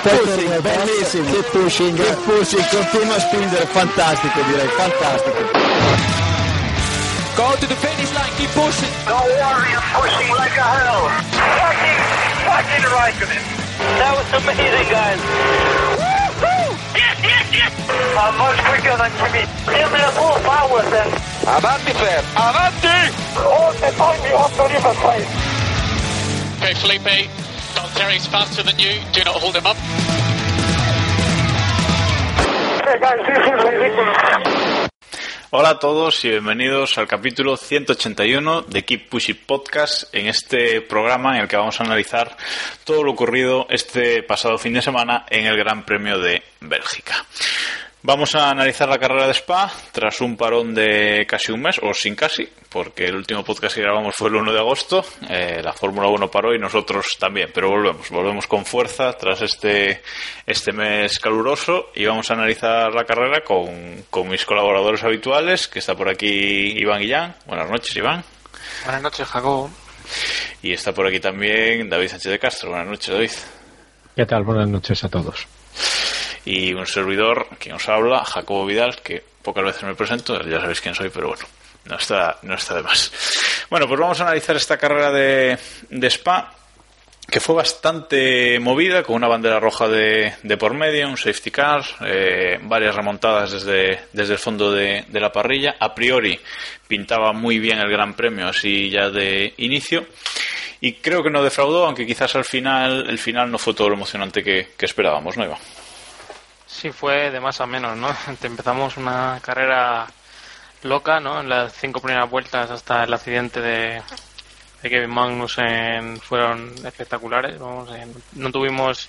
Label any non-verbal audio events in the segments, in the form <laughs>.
che pushing, bellissimo. Che pushing, che pushing, continua a spingere, fantastico direi, fantastico. Go to the finish line, keep pushing. No worry, I'm pushing like a hell. Fucking, fucking Raikkonen. That was amazing, guys. Yes, yes, yes. I'm much quicker than Kimi. Give me the full power then. Avanti, Fer, avanti! All the time you have to leave a place. Okay, Felipe, Hola a todos y bienvenidos al capítulo 181 de Keep Pushing Podcast, en este programa en el que vamos a analizar todo lo ocurrido este pasado fin de semana en el Gran Premio de Bélgica. Vamos a analizar la carrera de Spa tras un parón de casi un mes, o sin casi, porque el último podcast que grabamos fue el 1 de agosto. Eh, la Fórmula 1 paró y nosotros también, pero volvemos, volvemos con fuerza tras este, este mes caluroso y vamos a analizar la carrera con, con mis colaboradores habituales, que está por aquí Iván Guillán. Buenas noches, Iván. Buenas noches, Jacobo. Y está por aquí también David Sánchez de Castro. Buenas noches, David. ¿Qué tal? Buenas noches a todos. Y un servidor que os habla, Jacobo Vidal, que pocas veces me presento, ya sabéis quién soy, pero bueno, no está, no está de más. Bueno, pues vamos a analizar esta carrera de, de Spa, que fue bastante movida, con una bandera roja de, de por medio, un safety car, eh, varias remontadas desde, desde el fondo de, de la parrilla. A priori pintaba muy bien el Gran Premio, así ya de inicio. Y creo que no defraudó, aunque quizás al final, el final no fue todo lo emocionante que, que esperábamos, ¿no, Iván? Sí, fue de más a menos, ¿no? <laughs> Empezamos una carrera loca, ¿no? En las cinco primeras vueltas hasta el accidente de, Kevin Magnussen fueron espectaculares. Vamos, no tuvimos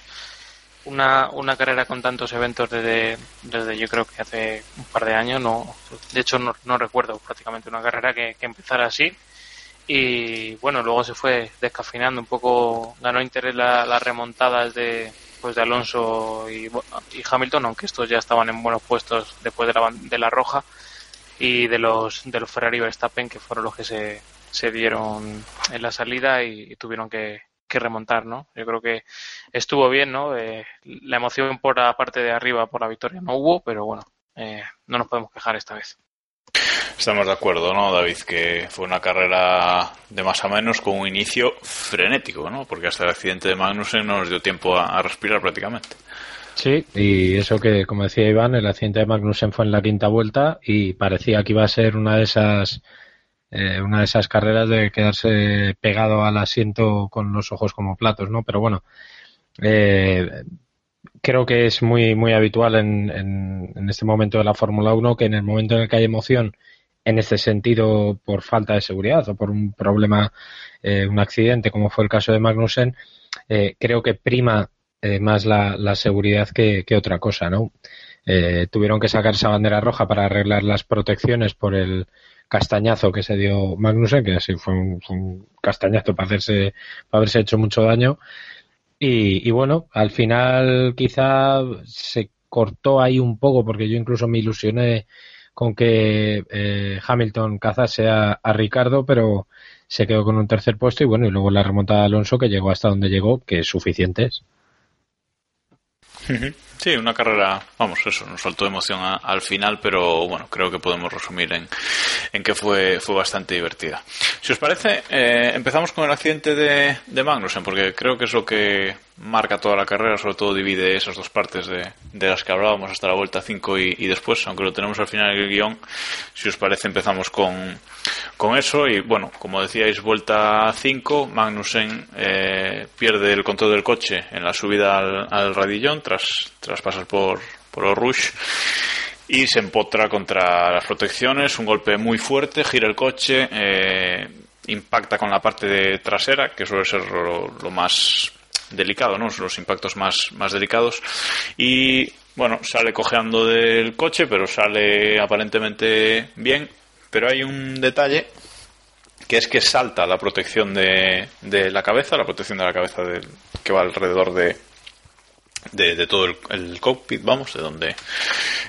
una, una carrera con tantos eventos desde, desde yo creo que hace un par de años. No, de hecho, no, no recuerdo prácticamente una carrera que, que empezara así. Y bueno, luego se fue descafinando un poco, ganó interés la- las remontadas de, pues de Alonso y, y Hamilton, aunque estos ya estaban en buenos puestos después de la, de la roja, y de los, de los Ferrari Verstappen, que fueron los que se, se dieron en la salida y, y tuvieron que, que remontar, ¿no? Yo creo que estuvo bien, ¿no? Eh, la emoción por la parte de arriba por la victoria no hubo, pero bueno, eh, no nos podemos quejar esta vez. Estamos de acuerdo, ¿no, David? Que fue una carrera de más a menos con un inicio frenético, ¿no? Porque hasta el accidente de Magnussen no nos dio tiempo a, a respirar prácticamente. Sí, y eso que, como decía Iván, el accidente de Magnussen fue en la quinta vuelta y parecía que iba a ser una de esas eh, una de esas carreras de quedarse pegado al asiento con los ojos como platos, ¿no? Pero bueno, eh, creo que es muy muy habitual en, en, en este momento de la Fórmula 1 que en el momento en el que hay emoción en este sentido por falta de seguridad o por un problema, eh, un accidente como fue el caso de Magnussen, eh, creo que prima eh, más la, la seguridad que, otra cosa, ¿no? Eh, tuvieron que sacar esa bandera roja para arreglar las protecciones por el castañazo que se dio Magnussen, que así fue un, castañazo para hacerse, para haberse hecho mucho daño. Y, y, bueno, al final quizá se cortó ahí un poco, porque yo incluso me ilusioné con que eh, Hamilton cazase a, a, Ricardo, pero se quedó con un tercer puesto y bueno, y luego la remontada de Alonso que llegó hasta donde llegó, que es suficiente. <laughs> Sí, una carrera, vamos, eso, nos faltó emoción a, al final, pero bueno, creo que podemos resumir en, en que fue, fue bastante divertida. Si os parece, eh, empezamos con el accidente de, de Magnussen, porque creo que es lo que marca toda la carrera, sobre todo divide esas dos partes de, de las que hablábamos hasta la vuelta 5 y, y, después, aunque lo tenemos al final del guion, si os parece empezamos con, con eso. Y bueno, como decíais, vuelta 5, Magnussen eh, pierde el control del coche en la subida al, al radillón tras, tras pasar por, por el rush y se empotra contra las protecciones, un golpe muy fuerte, gira el coche, eh, impacta con la parte de trasera, que suele ser lo, lo más delicado, ¿no? Los impactos más, más delicados. Y bueno, sale cojeando del coche, pero sale aparentemente bien. Pero hay un detalle que es que salta la protección de, de la cabeza, la protección de la cabeza del, que va alrededor de, de, todo el, cockpit, vamos, de donde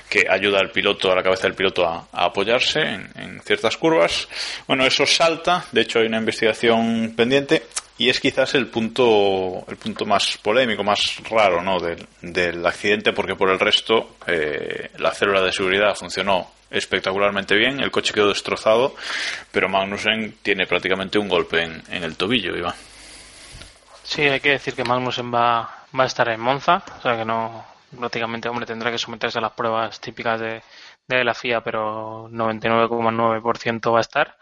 que ayuda al piloto, a la cabeza del piloto a, apoyarse en, ciertas curvas. Bueno, eso salta, de hecho hay una investigación pendiente y es quizás el punto el punto más polémico, más raro, ¿no? Del, del accidente, porque por el resto eh, la célula de seguridad funcionó espectacularmente bien, el coche quedó destrozado, pero Magnussen tiene prácticamente un golpe en, en el tobillo, Iván. Sí, hay que decir que Magnussen va va a estar en Monza, o sea que no, prácticamente, hombre, tendrá que someterse a las pruebas típicas de, de la FIA, pero 99,9% va a estar.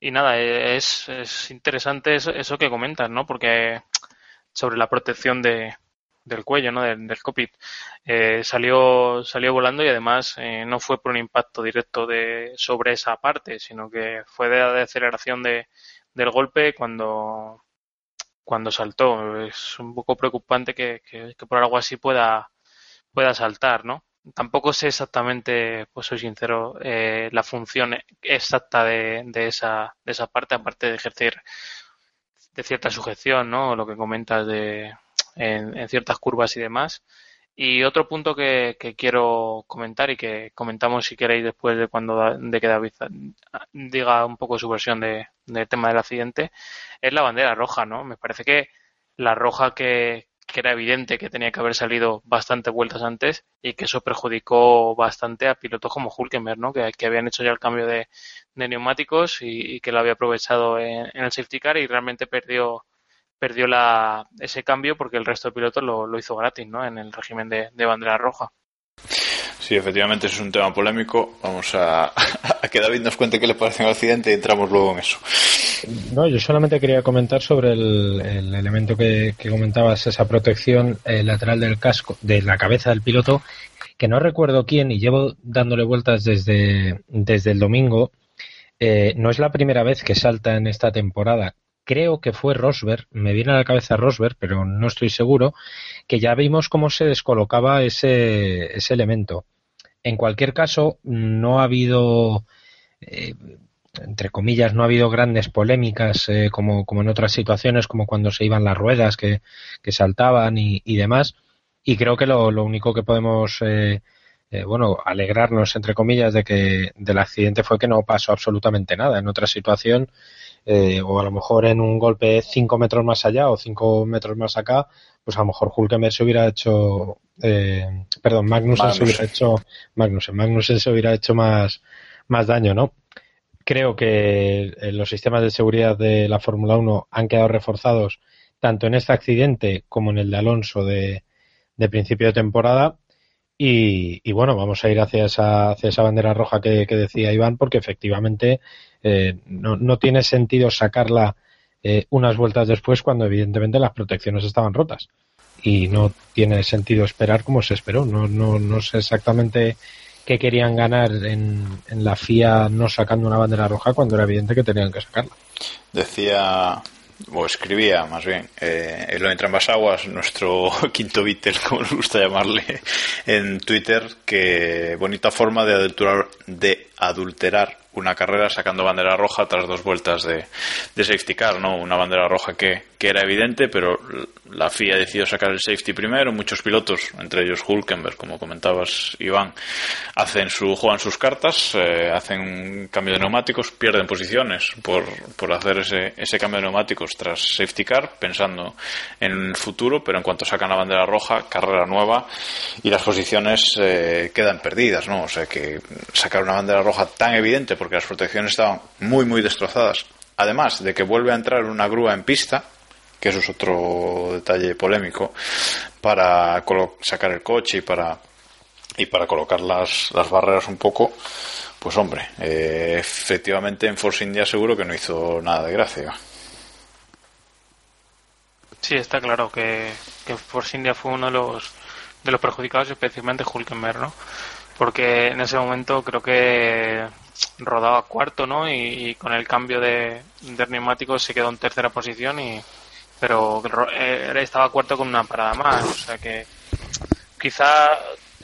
Y nada, es, es interesante eso, eso, que comentas, ¿no? Porque sobre la protección de, del cuello, ¿no? Del, del cockpit. Eh, salió, salió volando y además eh, no fue por un impacto directo de, sobre esa parte, sino que fue de la aceleración de, del golpe cuando, cuando saltó. Es un poco preocupante que, que, por algo así pueda, pueda saltar, ¿no? Tampoco sé exactamente, pues soy sincero, eh, la función exacta de, de, esa, de esa parte, aparte de ejercer de cierta sujeción, ¿no? Lo que comentas de en, en ciertas curvas y demás. Y otro punto que, que, quiero comentar y que comentamos si queréis después de cuando de que David diga un poco su versión de, del tema del accidente es la bandera roja, ¿no? Me parece que la roja que, que era evidente que tenía que haber salido bastante vueltas antes y que eso perjudicó bastante a pilotos como Hulkenberg, ¿no? Que, habían hecho ya el cambio de, de neumáticos y, y, que lo había aprovechado en, en el safety car y realmente perdió perdió la, ese cambio porque el resto de pilotos lo, lo hizo gratis, ¿no? En el régimen de, de, bandera roja. Sí, efectivamente, eso es un tema polémico. Vamos a, <laughs> a que David nos cuente qué le parece el accidente y entramos luego en eso. No, yo solamente quería comentar sobre el, el elemento que, que, comentabas, esa protección eh, lateral del casco, de la cabeza del piloto, que no recuerdo quién y llevo dándole vueltas desde, desde el domingo. Eh, no es la primera vez que salta en esta temporada creo que fue Rosberg, me viene a la cabeza Rosberg, pero no estoy seguro, que ya vimos cómo se descolocaba ese, ese elemento. En cualquier caso, no ha habido, eh, entre comillas, no ha habido grandes polémicas eh, como, como en otras situaciones, como cuando se iban las ruedas que, que saltaban y, y, demás. Y creo que lo, único que podemos, eh, eh, bueno, alegrarnos, entre comillas, de que del accidente fue que no pasó absolutamente nada. En otra situación, eh, o a lo mejor en un golpe cinco metros más allá o cinco metros más acá, pues a lo mejor Hulkenberg se hubiera hecho, eh, perdón, Magnussen, Magnussen, se hubiera hecho, Magnussen, Magnussen se hubiera hecho más, más daño, ¿no? Creo que los sistemas de seguridad de la Fórmula 1 han quedado reforzados tanto en este accidente como en el de Alonso de, de principio de temporada. Y, y, bueno, vamos a ir hacia esa, hacia esa bandera roja que, que decía Iván, porque efectivamente eh, no, no, tiene sentido sacarla eh, unas vueltas después cuando evidentemente las protecciones estaban rotas. Y no tiene sentido esperar como se esperó. No, no, no sé exactamente qué querían ganar en, en la FIA no sacando una bandera roja cuando era evidente que tenían que sacarla. Decía o escribía más bien, eh, en lo entre ambas aguas, nuestro <laughs> quinto Beatle, como nos gusta llamarle, en Twitter, que bonita forma de de adulterar una carrera sacando bandera roja tras dos vueltas de, de safety car, ¿no? Una bandera roja que, que, era evidente, pero la FIA decidió sacar el safety primero. Muchos pilotos, entre ellos Hulkenberg, como comentabas, Iván, hacen su, juegan sus cartas, eh, hacen un cambio de neumáticos, pierden posiciones por, por hacer ese, ese cambio de neumáticos tras safety car, pensando en el futuro, pero en cuanto sacan la bandera roja, carrera nueva y las posiciones eh, quedan perdidas, ¿no? O sea que sacar una bandera roja tan evidente porque las protecciones estaban muy, muy destrozadas. Además de que vuelve a entrar una grúa en pista, que eso es otro detalle polémico, para sacar el coche y para, y para colocar las, las barreras un poco, pues hombre, eh, efectivamente en Force India seguro que no hizo nada de gracia. Sí, está claro que, que Force India fue uno de los, de los perjudicados, especialmente Hulkenberg, ¿no? Porque en ese momento creo que rodaba cuarto, ¿no? Y, con el cambio de, de, neumáticos se quedó en tercera posición y pero eh, estaba cuarto con una parada más, o sea que quizá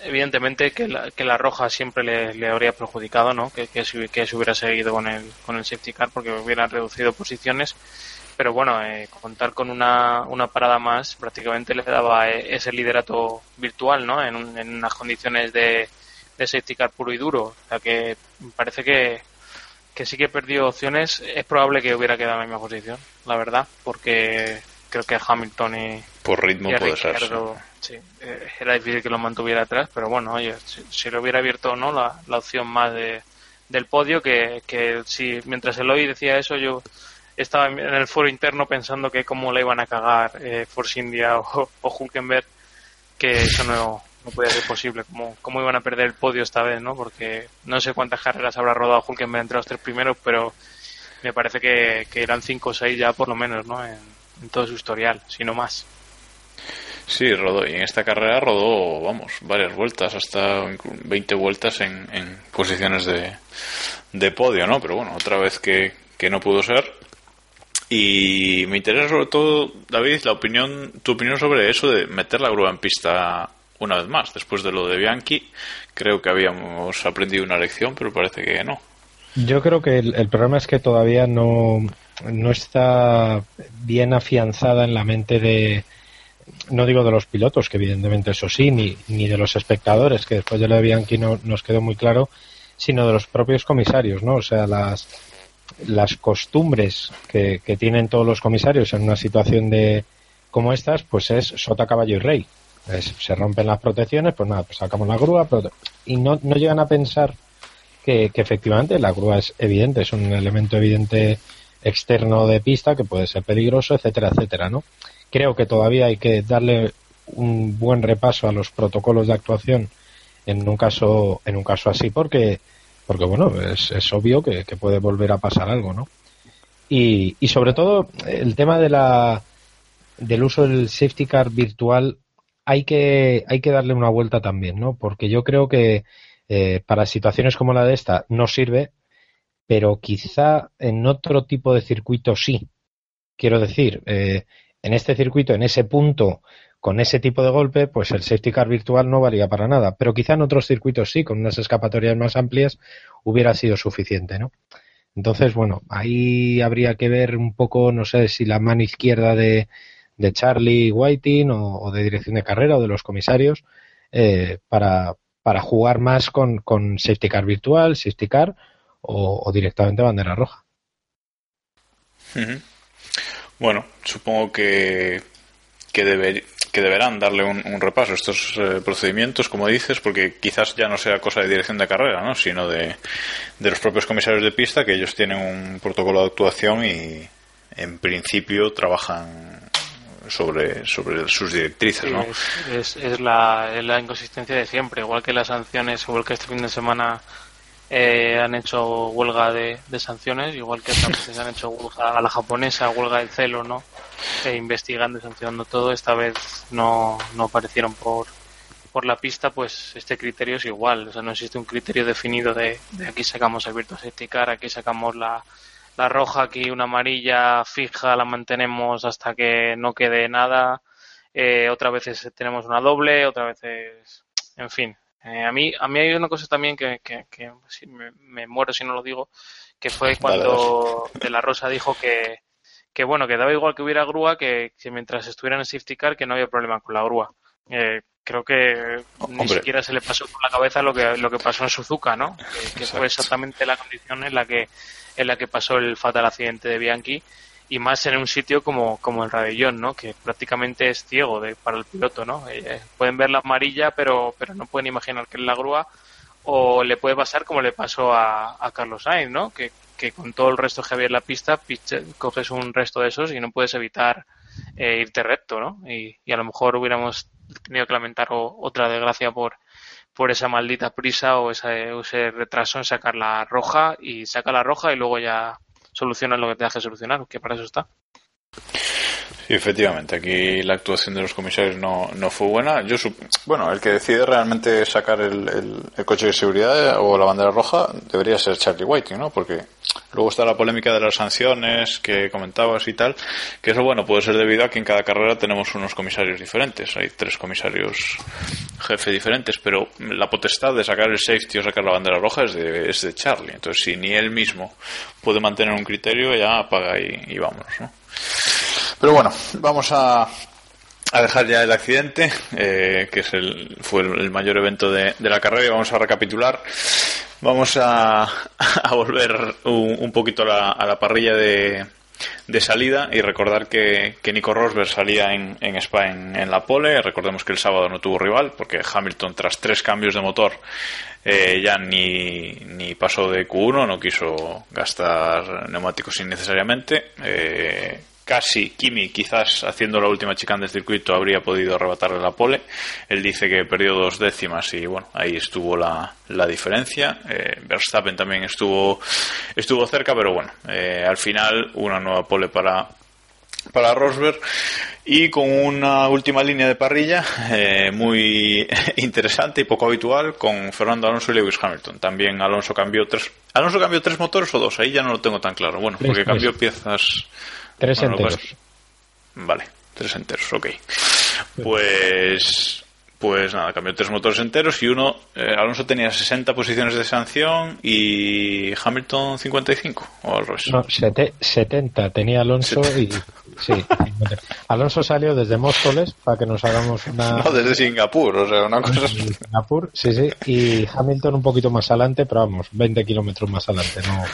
evidentemente que la, que la roja siempre le, le habría perjudicado, ¿no? Que, que, que, se hubiera seguido con el con el safety car porque hubiera reducido posiciones, pero bueno, eh, contar con una, una parada más prácticamente le daba eh, ese liderato virtual, ¿no? En, unas condiciones de, de safety car puro y duro. O sea que parece que, que sí que perdió opciones. Es probable que hubiera quedado en la misma posición, la verdad, porque creo que Hamilton y. Por ritmo puede ser. Sí, eh, era difícil que lo mantuviera atrás, pero bueno, oye, si, si lo hubiera abierto o no, la, la opción más de, del podio, que, que si mientras Eloy decía eso, yo estaba en el foro interno pensando que cómo le iban a cagar eh, Force India <laughs> o, Hulkenberg, que eso no, no podía ser posible, cómo, cómo iban a perder el podio esta vez, ¿no? Porque no sé cuántas carreras habrá rodado Hulkenberg entre los tres primeros, pero me parece que, que eran cinco o seis ya por lo menos, ¿no? En, todo su historial, si no más. Sí, rodó. Y en esta carrera rodó, vamos, varias vueltas, hasta 20 vueltas en, en posiciones de, de, podio, ¿no? Pero bueno, otra vez que, que no pudo ser. Y me interesa sobre todo, David, la opinión, tu opinión sobre eso de meter la grúa en pista una vez más. Después de lo de Bianchi, creo que habíamos aprendido una lección, pero parece que no. Yo creo que el, problema es que todavía no, no está bien afianzada en la mente de, no digo de los pilotos, que evidentemente eso sí, ni, ni de los espectadores, que después de lo de Bianchi no, nos quedó muy claro, sino de los propios comisarios, ¿no? O sea, las, las costumbres que, que tienen todos los comisarios en una situación de como estas, pues es sota, caballo y rey. Se rompen las protecciones, pues nada, pues sacamos la grúa, y no, no llegan a pensar que, que efectivamente la grúa es evidente, es un elemento evidente externo de pista que puede ser peligroso, etcétera, etcétera, ¿no? Creo que todavía hay que darle un buen repaso a los protocolos de actuación en un caso en un caso así porque porque bueno es, es obvio que, que, puede volver a pasar algo no y, y sobre todo el tema de la del uso del safety car virtual hay que hay que darle una vuelta también no porque yo creo que eh, para situaciones como la de esta no sirve pero quizá en otro tipo de circuito sí quiero decir eh, en este circuito, en ese punto, con ese tipo de golpe, pues el safety car virtual no valía para nada. Pero quizá en otros circuitos sí, con unas escapatorias más amplias, hubiera sido suficiente, ¿no? Entonces, bueno, ahí habría que ver un poco, no sé si la mano izquierda de, de Charlie Whiting o, de dirección de carrera o de los comisarios eh, para, para jugar más con, con safety car virtual, safety car o, directamente bandera roja. Bueno, supongo que, que, que deberán darle un, un repaso a estos eh, procedimientos, como dices, porque quizás ya no sea cosa de dirección de carrera, ¿no? sino de, de los propios comisarios de pista, que ellos tienen un protocolo de actuación y en principio trabajan sobre, sobre sus directrices, ¿no? Es, es, es, la, es la inconsistencia de siempre, igual que las sanciones, igual que este fin de semana eh, han hecho huelga de, de, sanciones, igual que otras veces han hecho huelga a la japonesa, huelga del celo, ¿no? Eh, investigando y sancionando todo. Esta vez no, no aparecieron por, por la pista, pues este criterio es igual. O sea, no existe un criterio definido de, de aquí sacamos el Virtua Safety Car, aquí sacamos la, la roja, aquí una amarilla fija, la mantenemos hasta que no quede nada. Eh, otras veces tenemos una doble, otras veces, en fin, eh, a mí a mí hay una cosa también que, que, que si me, me, muero si no lo digo, que fue cuando De La Rosa dijo que, que bueno, que daba igual que hubiera grúa, que, que mientras estuviera en el safety car que no había problema con la grúa. Eh, creo que Hombre. ni siquiera se le pasó por la cabeza lo que lo que pasó en Suzuka, ¿no? Que, que fue exactamente la condición en la que en la que pasó el fatal accidente de Bianchi y más en un sitio como, como el Ravellón, ¿no? Que prácticamente es ciego de, para el piloto, ¿no? Eh, pueden ver la amarilla, pero, pero no pueden imaginar que es la grúa, o le puede pasar como le pasó a, a Carlos Sainz, ¿no? Que, que con todo el resto que había en la pista, coges un resto de esos y no puedes evitar eh, irte recto, ¿no? Y, a lo mejor hubiéramos tenido que lamentar o, otra desgracia por, por esa maldita prisa o ese, ese retraso en sacar la roja y saca la roja y luego ya solucionas lo que te hace solucionar, que para eso está. Sí, efectivamente, aquí la actuación de los comisarios no, no fue buena. Yo bueno, el que decide realmente sacar el, el, coche de seguridad o la bandera roja debería ser Charlie Whiting, ¿no? Porque luego está la polémica de las sanciones que comentabas y tal, que eso, bueno, puede ser debido a que en cada carrera tenemos unos comisarios diferentes. Hay tres comisarios jefe diferentes, pero la potestad de sacar el safety o sacar la bandera roja es de, es de Charlie. Entonces, si ni él mismo puede mantener un criterio, ya apaga y, y vámonos, ¿no? Pero bueno, vamos a, a dejar ya el accidente, eh, que es el, fue el, mayor evento de, de, la carrera, y vamos a recapitular. Vamos a, a volver un, un poquito a la, a la parrilla de, de salida y recordar que, que Nico Rosberg salía en, en Spa en, en, la pole. Recordemos que el sábado no tuvo rival porque Hamilton, tras tres cambios de motor, eh, ya ni, ni pasó de Q1, no quiso gastar neumáticos innecesariamente. Eh, casi Kimi, quizás haciendo la última chicane del circuito, habría podido arrebatarle la pole. Él dice que perdió dos décimas y bueno, ahí estuvo la, la diferencia. Eh, Verstappen también estuvo, estuvo cerca, pero bueno, eh, al final una nueva pole para, para Rosberg y con una última línea de parrilla eh, muy <laughs> interesante y poco habitual con Fernando Alonso y Lewis Hamilton. También Alonso cambió tres. Alonso cambió tres motores o dos, ahí ya no lo tengo tan claro. Bueno, porque cambió piezas. Tres bueno, enteros. Pues, vale, tres enteros, ok. Pues pues nada, cambió tres motores enteros y uno, eh, Alonso tenía 60 posiciones de sanción y Hamilton 55 o al revés. No, 70 tenía Alonso y sí, 50. Alonso salió desde Móstoles para que nos hagamos una <laughs> No, desde Singapur, o sea, una cosa desde Singapur, sí, sí, y Hamilton un poquito más adelante, pero vamos, 20 kilómetros más adelante, no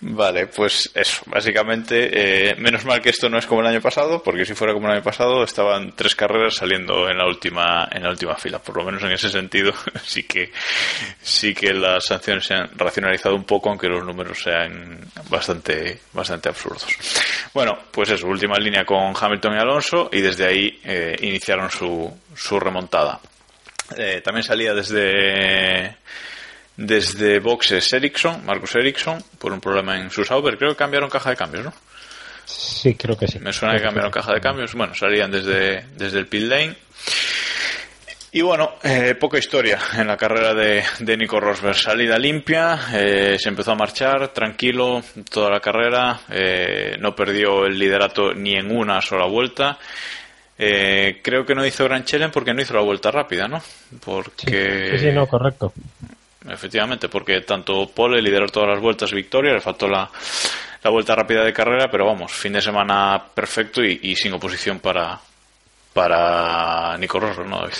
Vale, pues eso, básicamente, eh, menos mal que esto no es como el año pasado, porque si fuera como el año pasado estaban tres carreras saliendo en la última en la última fila, por lo menos en ese sentido <laughs> sí que sí que las sanciones se han racionalizado un poco, aunque los números sean bastante bastante absurdos. Bueno, pues eso, última línea con Hamilton y Alonso y desde ahí eh, iniciaron su su remontada. Eh, también salía desde desde boxes Ericsson, Marcus Ericsson, por un problema en su Sauber. Creo que cambiaron caja de cambios, ¿no? Sí, creo que sí. Me suena que cambiaron caja de cambios. Bueno, salían desde, desde el pit lane. Y bueno, eh, poca historia en la carrera de, de Nico Rosberg. Salida limpia, eh, se empezó a marchar tranquilo toda la carrera, eh, no perdió el liderato ni en una sola vuelta. Eh, creo que no hizo Gran Challenge porque no hizo la vuelta rápida, ¿no? Porque... Sí, sí, sí no, correcto efectivamente, porque tanto Pole lideró todas las vueltas victoria, le faltó la, la vuelta rápida de carrera, pero vamos, fin de semana perfecto y, y sin oposición para, para Nico Rosberg, ¿no, David?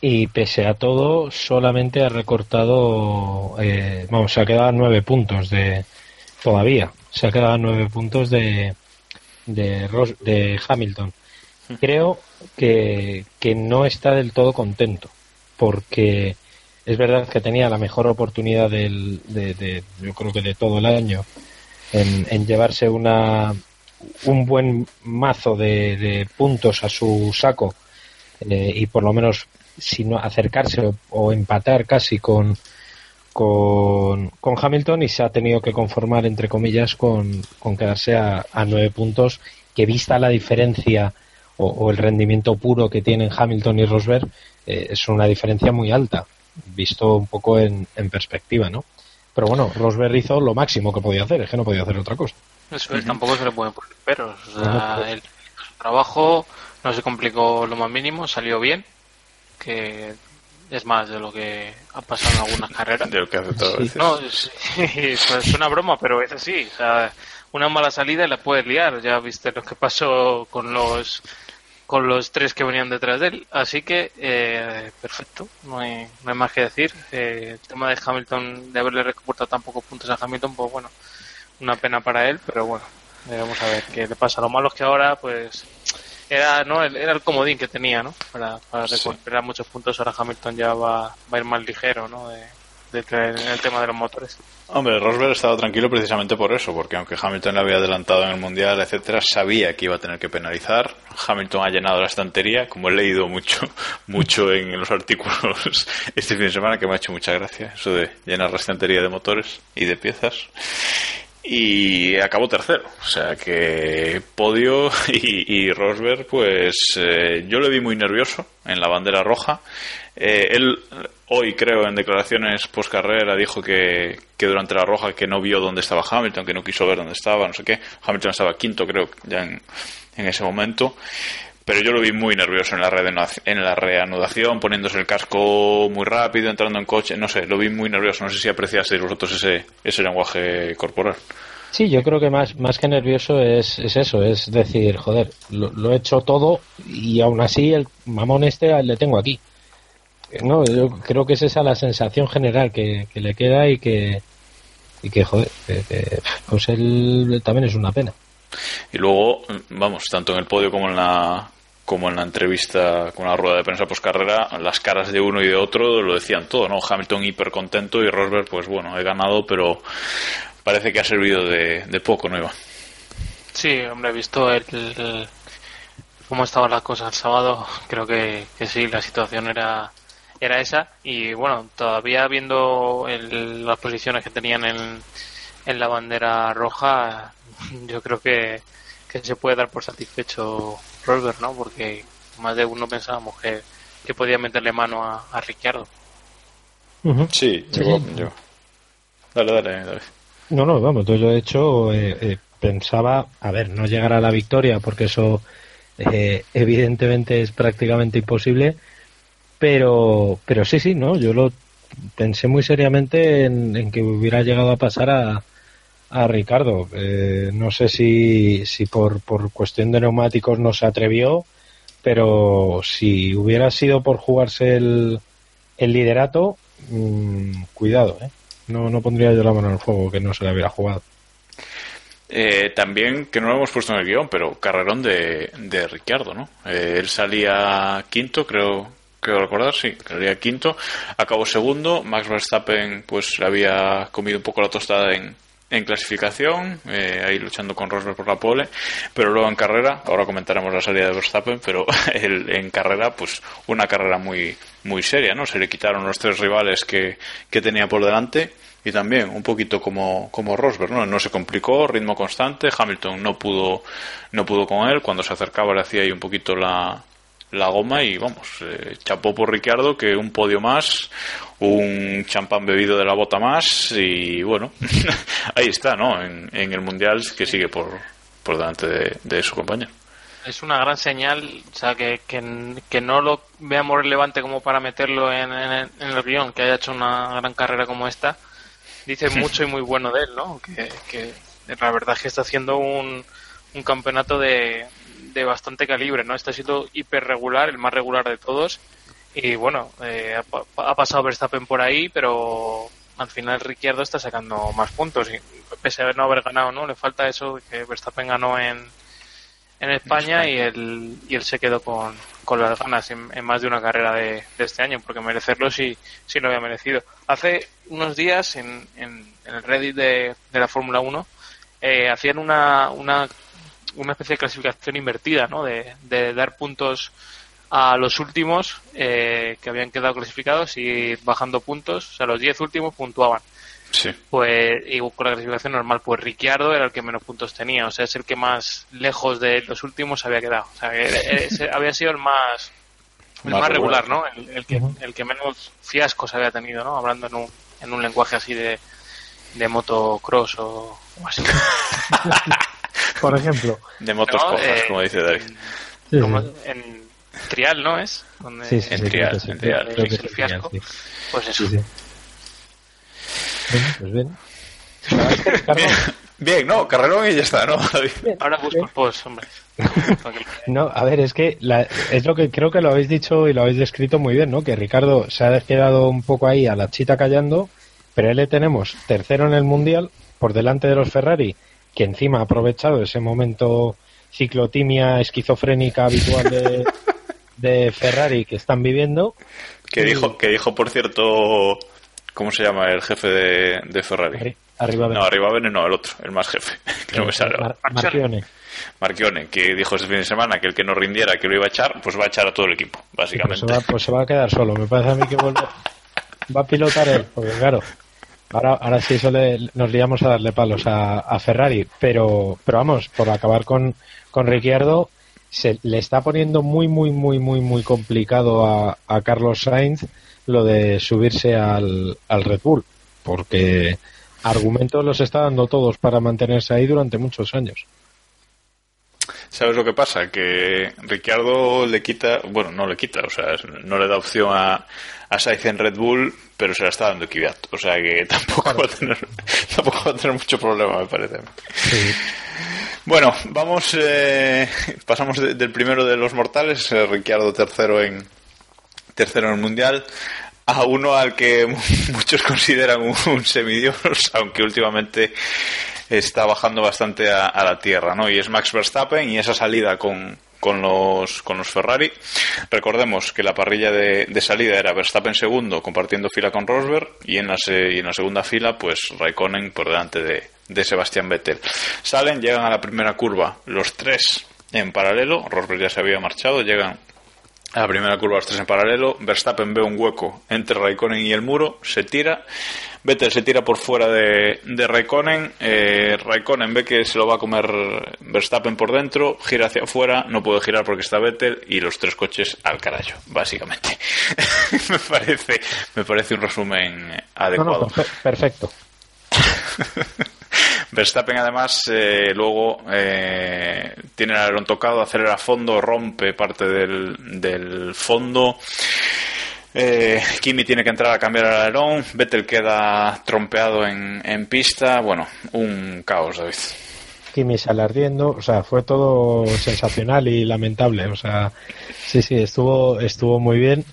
Y pese a todo, solamente ha recortado, eh, vamos, se ha quedado a nueve puntos de, todavía, se ha quedado a nueve puntos de, de, Ros, de Hamilton. Creo que, que no está del todo contento, porque es verdad que tenía la mejor oportunidad del, de, yo creo que de todo el año en, en llevarse una un buen mazo de, puntos a su saco eh, y por lo menos si no acercarse o, empatar casi con, con, Hamilton y se ha tenido que conformar entre comillas con, con quedarse a, a, nueve puntos que vista la diferencia o, o, el rendimiento puro que tienen Hamilton y Rosberg eh, es una diferencia muy alta visto un poco en, en, perspectiva, ¿no? Pero bueno, Rosberg hizo lo máximo que podía hacer, es que no podía hacer otra cosa. Eso es, uh -huh. tampoco se le puede poner peros. O sea, el, su trabajo no se complicó lo más mínimo, salió bien, que es más de lo que ha pasado en algunas carreras. De lo que hace todo. Sí. No, <laughs> es una broma, pero es así. O sea, una mala salida la puedes liar. Ya viste lo que pasó con los con los tres que venían detrás de él. Así que, eh, perfecto, no hay, no hay más que decir. Eh, el tema de Hamilton, de haberle recortado tan pocos puntos a Hamilton, pues bueno, una pena para él, pero bueno, eh, vamos a ver qué le pasa. Lo malo es que ahora, pues, era no era el comodín que tenía, ¿no? Para, para recuperar sí. muchos puntos, ahora Hamilton ya va, va a ir más ligero, ¿no? De, en el tema de los motores. Hombre, Rosberg estaba tranquilo precisamente por eso, porque aunque Hamilton le había adelantado en el Mundial, etcétera, sabía que iba a tener que penalizar. Hamilton ha llenado la estantería, como he leído mucho, <laughs> mucho en los artículos <laughs> este fin de semana, que me ha hecho mucha gracia, eso de llenar la estantería de motores y de piezas. Y acabó tercero, o sea que podio <laughs> y, y Rosberg, pues eh, yo le vi muy nervioso en la bandera roja. Eh, él hoy creo en declaraciones post carrera dijo que, que, durante la roja que no vio dónde estaba Hamilton, que no quiso ver dónde estaba, no sé qué. Hamilton estaba quinto creo ya en, ese momento. Pero yo lo vi muy nervioso en la, en la reanudación, poniéndose el casco muy rápido, entrando en coche, no sé, lo vi muy nervioso. No sé si apreciasteis vosotros ese, ese lenguaje corporal. Sí, yo creo que más, más que nervioso es, es eso, es decir, joder, lo, he hecho todo y aún así el mamón este le tengo aquí. No, yo creo que es esa la sensación general que, le queda y que, y que joder, pues él también es una pena. Y luego, vamos, tanto en el podio como en la como en la entrevista con la rueda de prensa post carrera, las caras de uno y de otro lo decían todo, ¿no? Hamilton hiper contento y Rosberg, pues bueno, he ganado, pero parece que ha servido de, poco, ¿no, Iván? Sí, hombre, he visto el, cómo estaban las cosas el sábado, creo que, sí, la situación era era esa y bueno, todavía viendo las posiciones que tenían en, en la bandera roja, <laughs> yo creo que, que se puede dar por satisfecho Rosberg, ¿no? Porque más de uno pensábamos que, que podía meterle mano a, a Ricciardo. Sí, yo, Dale, dale, dale. No, no, vamos, yo de hecho eh, eh, pensaba, a ver, no llegar a la victoria porque eso eh, evidentemente es prácticamente imposible, pero, pero sí, sí, no, yo lo pensé muy seriamente en, que hubiera llegado a pasar a, a Ricardo. no sé si, si por, por cuestión de neumáticos no se atrevió, pero si hubiera sido por jugarse el, el liderato, mmm, cuidado, ¿eh? No, no pondría yo la mano en el fuego que no se le hubiera jugado. Eh, también, que no lo hemos puesto en el guion, pero carrerón de, de Ricciardo, ¿no? Eh, él salía quinto, creo, creo recordar, sí, salía quinto, acabó segundo, Max Verstappen pues había comido un poco la tostada en, en clasificación, eh, ahí luchando con Rosberg por la pole, pero luego en carrera, ahora comentaremos la salida de Verstappen, pero <laughs> en carrera, pues una carrera muy, muy seria, ¿no? Se le quitaron los tres rivales que, que tenía por delante y también un poquito como, como Rosberg, ¿no? No se complicó, ritmo constante, Hamilton no pudo, no pudo con él, cuando se acercaba le hacía ahí un poquito la, la goma y vamos, eh, chapó por Ricciardo que un podio más, un champán bebido de la bota más y bueno, <laughs> ahí está, ¿no? En, en, el Mundial que sigue por, por delante de, de su compañero es una gran señal, o sea, que, que, no lo veamos relevante como para meterlo en, en, el guion, que haya hecho una gran carrera como esta, dice <laughs> mucho y muy bueno de él, ¿no? Que, que la verdad es que está haciendo un, un campeonato de, de bastante calibre, ¿no? Está siendo hiper regular, el más regular de todos. Y bueno, eh, ha, pasado Verstappen por ahí, pero al final Ricciardo está sacando más puntos. Y pese a no haber ganado, ¿no? Le falta eso que Verstappen ganó en, en España, y él, y él se quedó con, con las ganas en, más de una carrera de, este año, porque merecerlo sí, sí lo había merecido. Hace unos días en, en, el Reddit de, de la Fórmula 1 eh, hacían una, una, una especie de clasificación invertida, ¿no? De, de dar puntos a los últimos eh, que habían quedado clasificados y bajando puntos, o sea, los 10 últimos puntuaban. Pues, y con la clasificación normal, pues Ricciardo era el que menos puntos tenía, o sea, es el que más lejos de los últimos había quedado. O sea, había sido el más, el más, regular, ¿no? El, que, el que menos fiascos había tenido, ¿no? Hablando en un, en un lenguaje así de, de motocross o, así. <laughs> Por ejemplo. <laughs> De motos eh, como dice David. en trial, ¿no es? sí, sí, en trial, en trial. el fiasco. Pues eso. pues bien. Bien, no, carrerón y ya está, ¿no? Ahora busco el post, hombre. <laughs> no, a ver, es que es lo que creo que lo habéis dicho y lo habéis descrito muy bien, ¿no? Que Ricardo se ha quedado un poco ahí a la chita callando, pero él le tenemos tercero en el mundial por delante de los Ferrari, que encima ha aprovechado ese momento ciclotimia esquizofrénica habitual de, de Ferrari que están viviendo. Que dijo, que dijo, por cierto, ¿Cómo se llama el jefe de, de Ferrari? arriba No, arriba Bene no, el otro, el más jefe. <laughs> Que no me sale. Marchione. Marchione, que dijo este fin de semana que el que no rindiera, que lo iba a echar, pues va a echar a todo el equipo, básicamente. Pues se va, pues se va a quedar solo. Me parece a mí que vuelve, va a pilotar él, porque claro, ahora, ahora sí eso nos liamos a darle palos a, a, Ferrari, pero, pero vamos, por acabar con, con Ricciardo, se le está poniendo muy, muy, muy, muy, muy complicado a, a Carlos Sainz lo de subirse al, al Red Bull, porque argumentos los está dando todos para mantenerse ahí durante muchos años. ¿Sabes lo que pasa? Que Ricciardo le quita, bueno, no le quita, o sea, no le da opción a, a Sainz en Red Bull, pero se la está dando Kvyat. O sea que <laughs> tampoco va a tener, <laughs> tampoco va a tener mucho problema, me parece. Bueno, vamos, eh, <laughs> pasamos del primero de los mortales, eh, Ricciardo tercero en tercero en el mundial, a uno al que muchos consideran un, semidios, aunque últimamente está bajando bastante a, la tierra, ¿no? Y es Max Verstappen y esa salida con, con los, con los Ferrari. Recordemos que la parrilla de, salida era Verstappen segundo, compartiendo fila con Rosberg, y en la, y en la segunda fila, pues Raikkonen por delante de, de Sebastián Vettel. Salen, llegan a la primera curva los tres en paralelo, Rosberg ya se había marchado, llegan a la primera curva los tres en paralelo, Verstappen ve un hueco entre Raikkonen y el muro, se tira, Vettel se tira por fuera de, de Raikkonen, eh, Raikkonen ve que se lo va a comer Verstappen por dentro, gira hacia afuera, no puede girar porque está Vettel y los tres coches al carajo, básicamente. <laughs> me parece me parece un resumen adecuado. perfecto. <laughs> Verstappen además eh, luego eh, tiene el alerón tocado, acelera a fondo, rompe parte del, del fondo. Eh, Kimi tiene que entrar a cambiar el alerón, Vettel queda trompeado en, pista, bueno, un caos, David. Kimi sale ardiendo, o sea, fue todo sensacional y lamentable, o sea, sí, sí, estuvo, estuvo muy bien.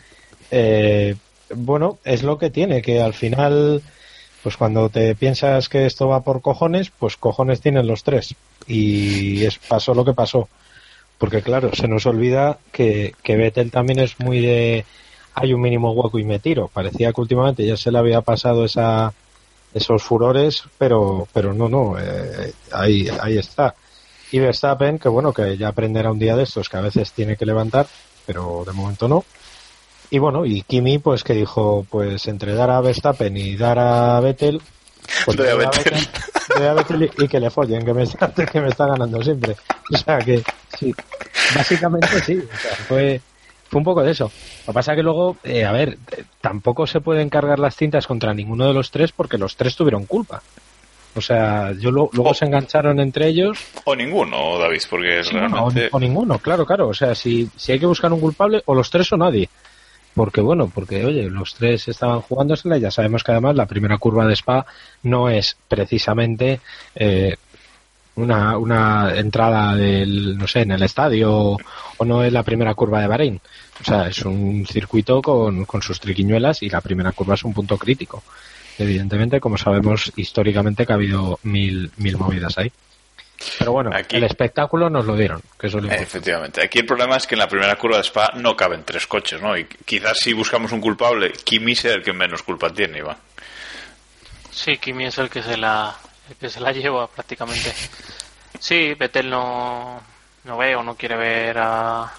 bueno, es lo que tiene, que al final pues cuando te piensas que esto va por cojones, pues cojones tienen los tres. Y es, pasó lo que pasó. Porque claro, se nos olvida que, que Vettel también es muy de hay un mínimo hueco y me tiro. Parecía que últimamente ya se le había pasado esa, esos furores, pero, pero no, no, eh, ahí, ahí está. Y Verstappen, que bueno, que ya aprenderá un día de estos, que a veces tiene que levantar, pero de momento no. Y bueno, y Kimi, pues que dijo, pues entre dar a Verstappen y dar a Vettel, pues doy a Vettel. a Vettel y, que le follen, que me, está, <laughs> que me está ganando siempre. O sea que, sí, básicamente sí, o sea, fue, fue un poco de eso. Lo que pasa es que luego, eh, a ver, tampoco se pueden cargar las cintas contra ninguno de los tres porque los tres tuvieron culpa. O sea, yo luego se engancharon entre ellos. O ninguno, David, porque es realmente... o, ninguno, claro, claro. O sea, si, si hay que buscar un culpable, o los tres o nadie porque bueno, porque oye, los tres estaban jugándosela y ya sabemos que además la primera curva de Spa no es precisamente eh, una, una entrada del, no sé, en el estadio o, no es la primera curva de Bahrein. O sea, es un circuito con, con sus triquiñuelas y la primera curva es un punto crítico. Evidentemente, como sabemos históricamente que ha habido mil, mil movidas ahí. Pero bueno, el espectáculo nos lo dieron, que eso Efectivamente. Aquí el problema es que en la primera curva de Spa no caben tres coches, ¿no? Y quizás si buscamos un culpable, Kimi sea el que menos culpa tiene, Iván. Sí, Kimi es el que se la, el que se la lleva prácticamente. Sí, Vettel no, no ve o no quiere ver a...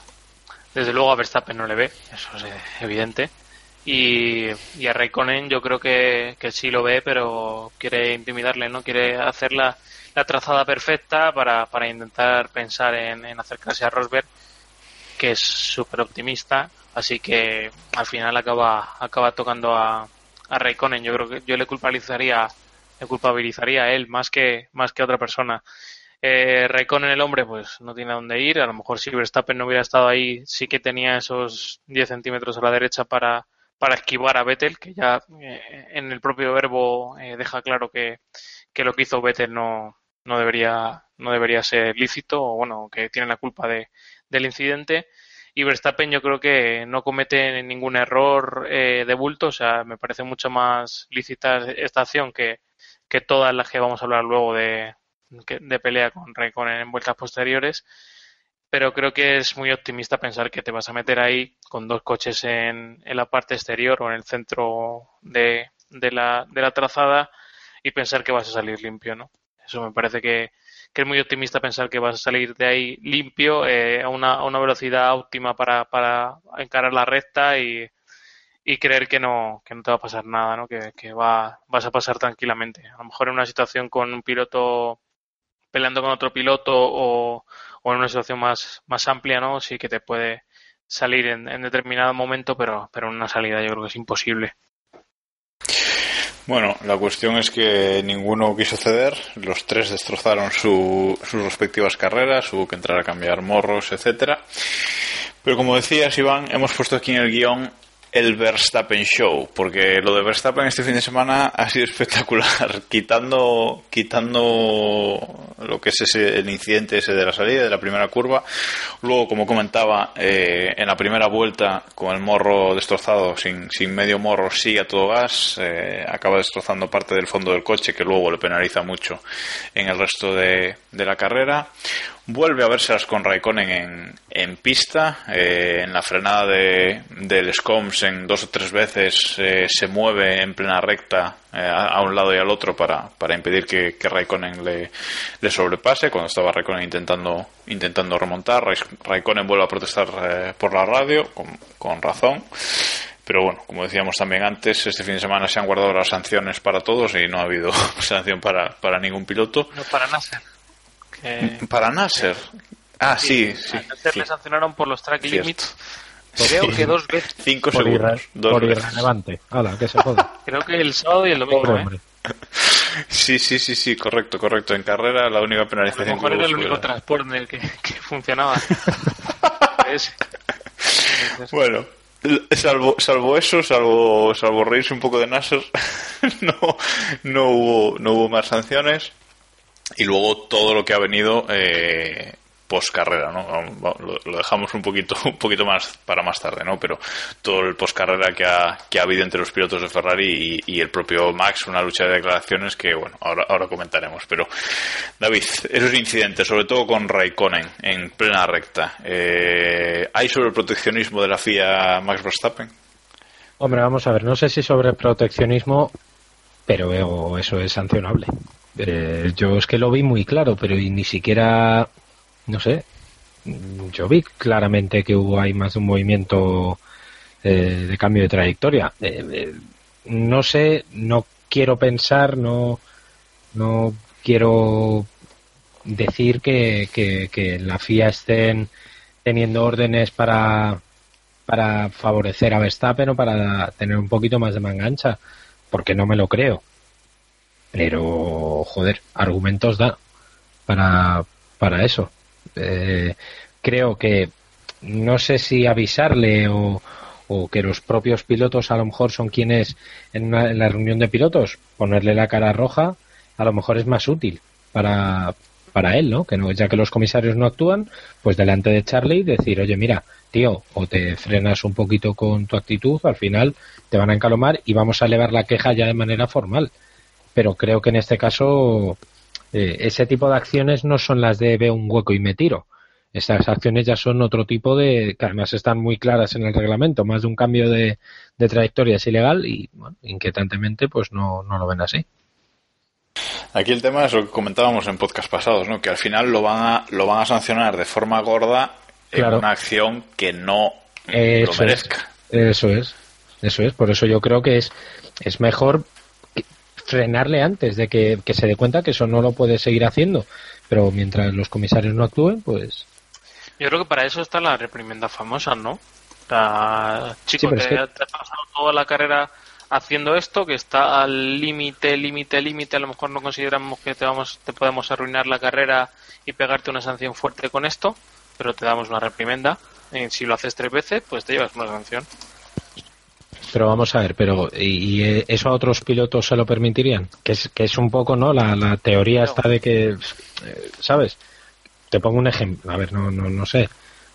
Desde luego a Verstappen no le ve, eso es evidente. Y, y a Raikkonen yo creo que, que sí lo ve, pero quiere intimidarle, ¿no? Quiere hacerla la trazada perfecta para, para intentar pensar en, acercarse a Rosberg, que es súper optimista, así que al final acaba, acaba tocando a, a Raikkonen. Yo creo que yo le culpabilizaría, le culpabilizaría a él más que, más que a otra persona. Eh, Raikkonen, el hombre, pues no tiene a dónde ir. A lo mejor si Verstappen no hubiera estado ahí, sí que tenía esos 10 centímetros a la derecha para, para esquivar a Vettel, que ya eh, en el propio verbo eh, deja claro que, que, lo que hizo Vettel no, no debería, no debería ser lícito o bueno, que tiene la culpa de, del incidente. Y Verstappen yo creo que no comete ningún error eh, de bulto, o sea, me parece mucho más lícita esta acción que, que todas las que vamos a hablar luego de, de pelea con Raikkonen en vueltas posteriores. Pero creo que es muy optimista pensar que te vas a meter ahí con dos coches en, en la parte exterior o en el centro de, de, la, de la trazada y pensar que vas a salir limpio, ¿no? Eso me parece que, es muy optimista pensar que vas a salir de ahí limpio, eh, a, una, a una velocidad óptima para, para encarar la recta y, y creer que no, que no te va a pasar nada, ¿no? que, que va, vas a pasar tranquilamente. A lo mejor en una situación con un piloto peleando con otro piloto o, en una situación más, más amplia, ¿no? sí que te puede salir en, determinado momento, pero, pero en una salida yo creo que es imposible. Bueno, la cuestión es que ninguno quiso ceder, los tres destrozaron sus respectivas carreras, hubo que entrar a cambiar morros, etcétera. Pero como decías, Iván, hemos puesto aquí en el guion el Verstappen Show, porque lo de Verstappen este fin de semana ha sido <laughs> espectacular, quitando, quitando lo que es ese, el incidente ese de la salida, de la primera curva. Luego, como comentaba, eh, en la primera vuelta, con el morro destrozado, sin, sin medio morro, sí a todo gas, eh, acaba destrozando parte del fondo del coche, que luego le penaliza mucho en el resto de, de la carrera. Vuelve a verselas con Raikkonen en, en pista. Eh, en la frenada de, del Scoms en dos o tres veces eh, se mueve en plena recta eh, a, un lado y al otro para, para impedir que, que Raikkonen le, le sobrepase. Cuando estaba Raikkonen intentando, intentando remontar, Raikkonen vuelve a protestar eh, por la radio, con, con razón. Pero bueno, como decíamos también antes, este fin de semana se han guardado las sanciones para todos y no ha habido <laughs> sanción para, para ningún piloto. No para Nasser. Que, Para Nasser. Ah, sí, sí. a Nasser sí. le sancionaron por los track Cierto. limits. <laughs> Creo que dos <laughs> veces. Cinco Por, segundos. Dos por veces. irrelevante. Hala, que se joda. <laughs> Creo que el sábado y el domingo. Pobre ¿eh? Sí, sí, sí, sí, correcto, correcto. En carrera la única A lo penalización mejor que era hubo el único transporte en el que, que funcionaba. Bueno, salvo eso, salvo, salvo reírse un poco de Nasser, no, no hubo, no hubo más sanciones. Y luego todo lo que ha venido eh, post carrera, ¿no? Lo, dejamos un poquito, <laughs> un poquito más para más tarde, ¿no? Pero todo el post carrera que ha, que ha habido entre los pilotos de Ferrari y, y el propio Max, una lucha de declaraciones que, bueno, ahora, ahora comentaremos. Pero, David, esos incidentes, sobre todo con Raikkonen en plena recta, eh, ¿hay sobre el proteccionismo de la FIA Max Verstappen? Hombre, vamos a ver, no sé si sobre proteccionismo, pero eso es sancionable. Eh, yo es que lo vi muy claro, pero ni siquiera, no sé, yo vi claramente que hubo ahí más un movimiento eh, de cambio de trayectoria. Eh, eh, no sé, no quiero pensar, no, no quiero decir que, que, la FIA estén teniendo órdenes para para favorecer a Verstappen o para tener un poquito más de mangancha, porque no me lo creo. Pero, joder, argumentos da para, para eso. Eh, creo que no sé si avisarle o, o que los propios pilotos a lo mejor son quienes en, la reunión de pilotos ponerle la cara roja a lo mejor es más útil para, para él, ¿no? Que no, ya que los comisarios no actúan, pues delante de Charlie decir, oye, mira, tío, o te frenas un poquito con tu actitud, al final te van a encalomar y vamos a elevar la queja ya de manera formal. Pero creo que en este caso eh, ese tipo de acciones no son las de veo un hueco y me tiro. Estas acciones ya son otro tipo de, que además están muy claras en el reglamento, más de un cambio de, de trayectoria es ilegal y, bueno, inquietantemente, pues no, no lo ven así. Aquí el tema es lo que comentábamos en podcast pasados, ¿no? Que al final lo van a, lo van a sancionar de forma gorda en Claro. una acción que no Eso lo es. merezca. Eso es, eso es. Por eso yo creo que es, es mejor que- frenarle antes de que, que se dé cuenta que eso no lo puede seguir haciendo. Pero mientras los comisarios no actúen, pues Yo creo que para eso está la reprimenda famosa, ¿no? Sea, chico, es que- te has pasado toda la carrera haciendo esto, que está al límite, límite, límite, a lo mejor no consideramos que te, vamos, te podemos arruinar la carrera y pegarte una sanción fuerte con esto, pero te damos una reprimenda. Y si lo haces tres veces, pues te llevas una sanción. Pero vamos a ver, pero ¿y, y, eh, eso a otros pilotos se lo permitirían? Que es, que es un poco, ¿no? La, la teoría está de que, eh, ¿sabes? Te pongo un ejemplo, a ver, no, no, no sé.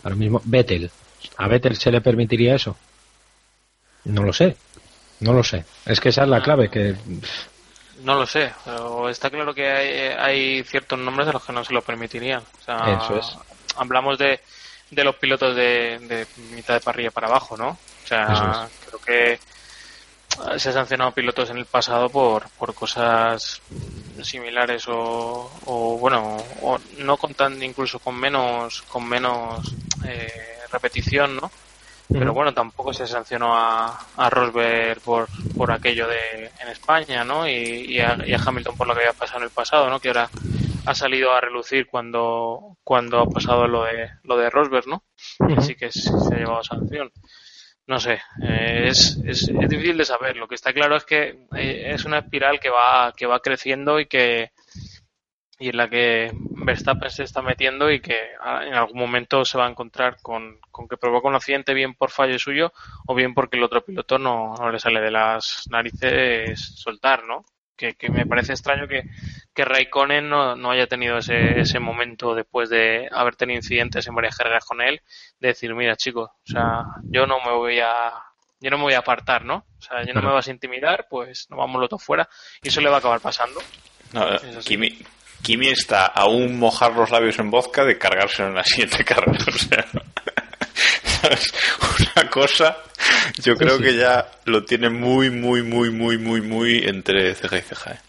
Ahora mismo, Vettel. ¿A Vettel se le permitiría eso? No lo sé. No lo sé. Es que esa es la clave, que No lo sé, pero está claro que hay, hay ciertos nombres a los que no se lo permitirían. O sea, Eso es. Hablamos de, de los pilotos de, de mitad de parrilla para abajo, ¿no? O sea, creo que se han sancionado pilotos en el pasado por, por cosas similares o, o bueno, o no con tan, incluso con menos, con menos eh, repetición, ¿no? Pero bueno, tampoco se sancionó a, a Rosberg por, por aquello de en España, ¿no? Y, y, a, y a Hamilton por lo que había pasado en el pasado, ¿no? Que ahora ha salido a relucir cuando, cuando ha pasado lo de, lo de Rosberg, ¿no? Así que se ha llevado sanción. No sé, eh, es, es, es difícil de saber. Lo que está claro es que eh, es una espiral que va, que va creciendo y que, y en la que Verstappen se está metiendo y que ah, en algún momento se va a encontrar con, con que provoca un accidente bien por fallo suyo o bien porque el otro piloto no, no le sale de las narices soltar, ¿no? Que, que me parece extraño que, que Raikkonen no, no haya tenido ese, ese momento después de haber tenido incidentes en varias carreras con él, de decir, mira chicos, o sea, yo no me voy a yo no me voy a apartar, ¿no? O sea, yo no me vas a intimidar, pues nos vamos los dos fuera y eso le va a acabar pasando. No. Kimi, Kimi está a un mojar los labios en vodka de cargarse en la siguiente <laughs> carrera. O sea, ¿sabes? Una cosa, yo creo sí. que ya lo tiene muy, muy, muy, muy, muy, muy entre ceja y ceja. ¿eh?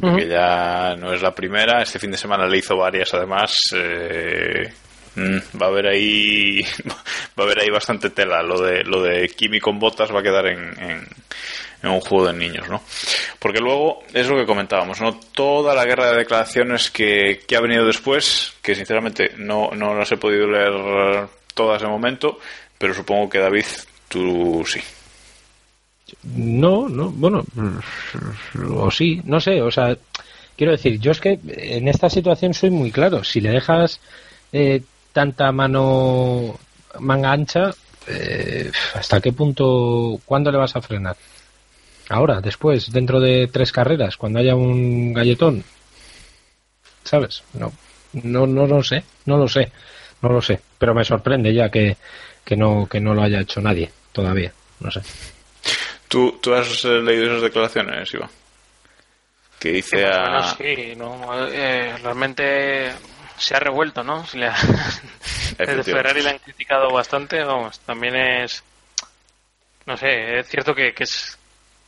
Porque ya no es la primera. Este fin de semana le hizo varias, además. eh, mm, va a haber ahí, <laughs> va a haber ahí bastante tela. Lo de lo de Kimi con botas va a quedar en, en, en un juego de niños, ¿no? Porque luego es lo que comentábamos, ¿no? Toda la guerra de declaraciones que, que ha venido después, que sinceramente no, no las he podido leer todas de momento, pero supongo que David, tú sí. No, no, bueno, o sí, no sé, o sea, quiero decir, yo es que en esta situación soy muy claro, si le dejas eh, tanta mano, manga ancha, eh, ¿hasta qué punto, cuándo le vas a frenar? Ahora, después, dentro de tres carreras, cuando haya un galletón, ¿sabes? No, no, no lo sé, no lo sé, no lo sé, pero me sorprende ya que, que no, que no lo haya hecho nadie todavía, no sé. ¿Tú, tú has eh, leído esas declaraciones, Iván? Que dice Más o a... menos sí, ¿no? Eh, realmente se ha revuelto, ¿no? Se le ha- <laughs> Desde. Ferrari le han criticado bastante, vamos, también es, no sé, es cierto que, que es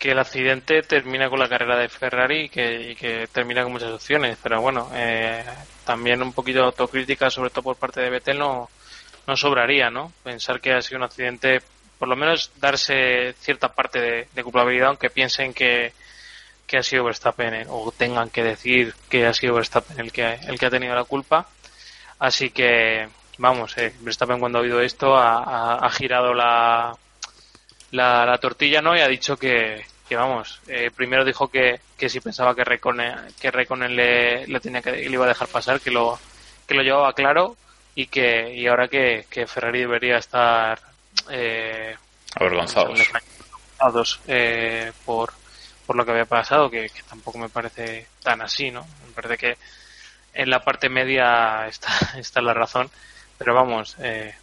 que el accidente termina con la carrera de Ferrari y que, que termina con muchas opciones, pero bueno, eh, también un poquito de autocrítica, sobre todo por parte de Vettel, no, no sobraría, ¿no? Pensar que ha sido un accidente, por lo menos darse cierta parte de, de culpabilidad, aunque piensen que, que ha sido Verstappen eh, o tengan que decir que ha sido Verstappen el que, el que ha tenido la culpa. Así que, vamos, eh, Verstappen cuando ha oído esto ha girado la, la, la tortilla, ¿no? Y ha dicho que, que vamos, eh, primero dijo que, que si pensaba que Reconen, que Reconen le, le tenía que, le iba a dejar pasar, que lo, que lo llevaba claro y que, y ahora que, que Ferrari debería estar, eh, Avergonzados. avergonzados, eh, por, por lo que había pasado, que, que tampoco me parece tan así, ¿no? Me parece que en la parte media está, <laughs> está la razón, pero vamos, eh,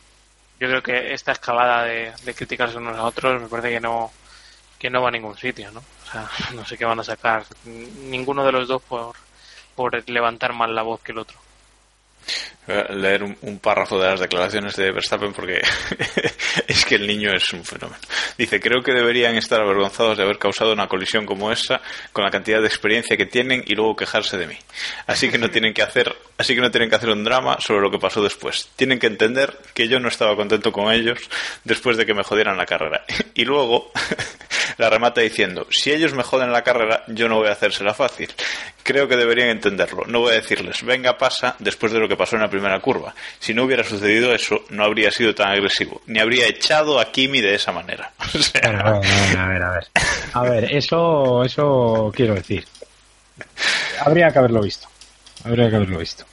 yo creo que esta escalada de, criticarse unos a otros me parece que no que no va a ningún sitio, ¿no? O sea, <laughs> no sé qué van a sacar ninguno de los dos por, por levantar más la voz que el otro. Voy a leer un, un párrafo de las declaraciones de Verstappen porque <laughs> es que el niño es un fenómeno. Dice, creo que deberían estar avergonzados de haber causado una colisión como esa con la cantidad de experiencia que tienen y luego quejarse de mí. Así que no <laughs> tienen que hacer, así que no tienen que hacer un drama sobre lo que pasó después. Tienen que entender que yo no estaba contento con ellos después de que me jodieran la carrera. <laughs> Y luego la remata diciendo, si ellos me joden la carrera, yo no voy a hacérsela fácil. Creo que deberían entenderlo. No voy a decirles, venga, pasa, después de lo que pasó en la primera curva. Si no hubiera sucedido eso, no habría sido tan agresivo, ni habría echado a Kimi de esa manera. <laughs> O sea, Bueno, a ver, a ver, a ver. A ver, eso, eso quiero decir. Habría que haberlo visto. Habría que haberlo visto.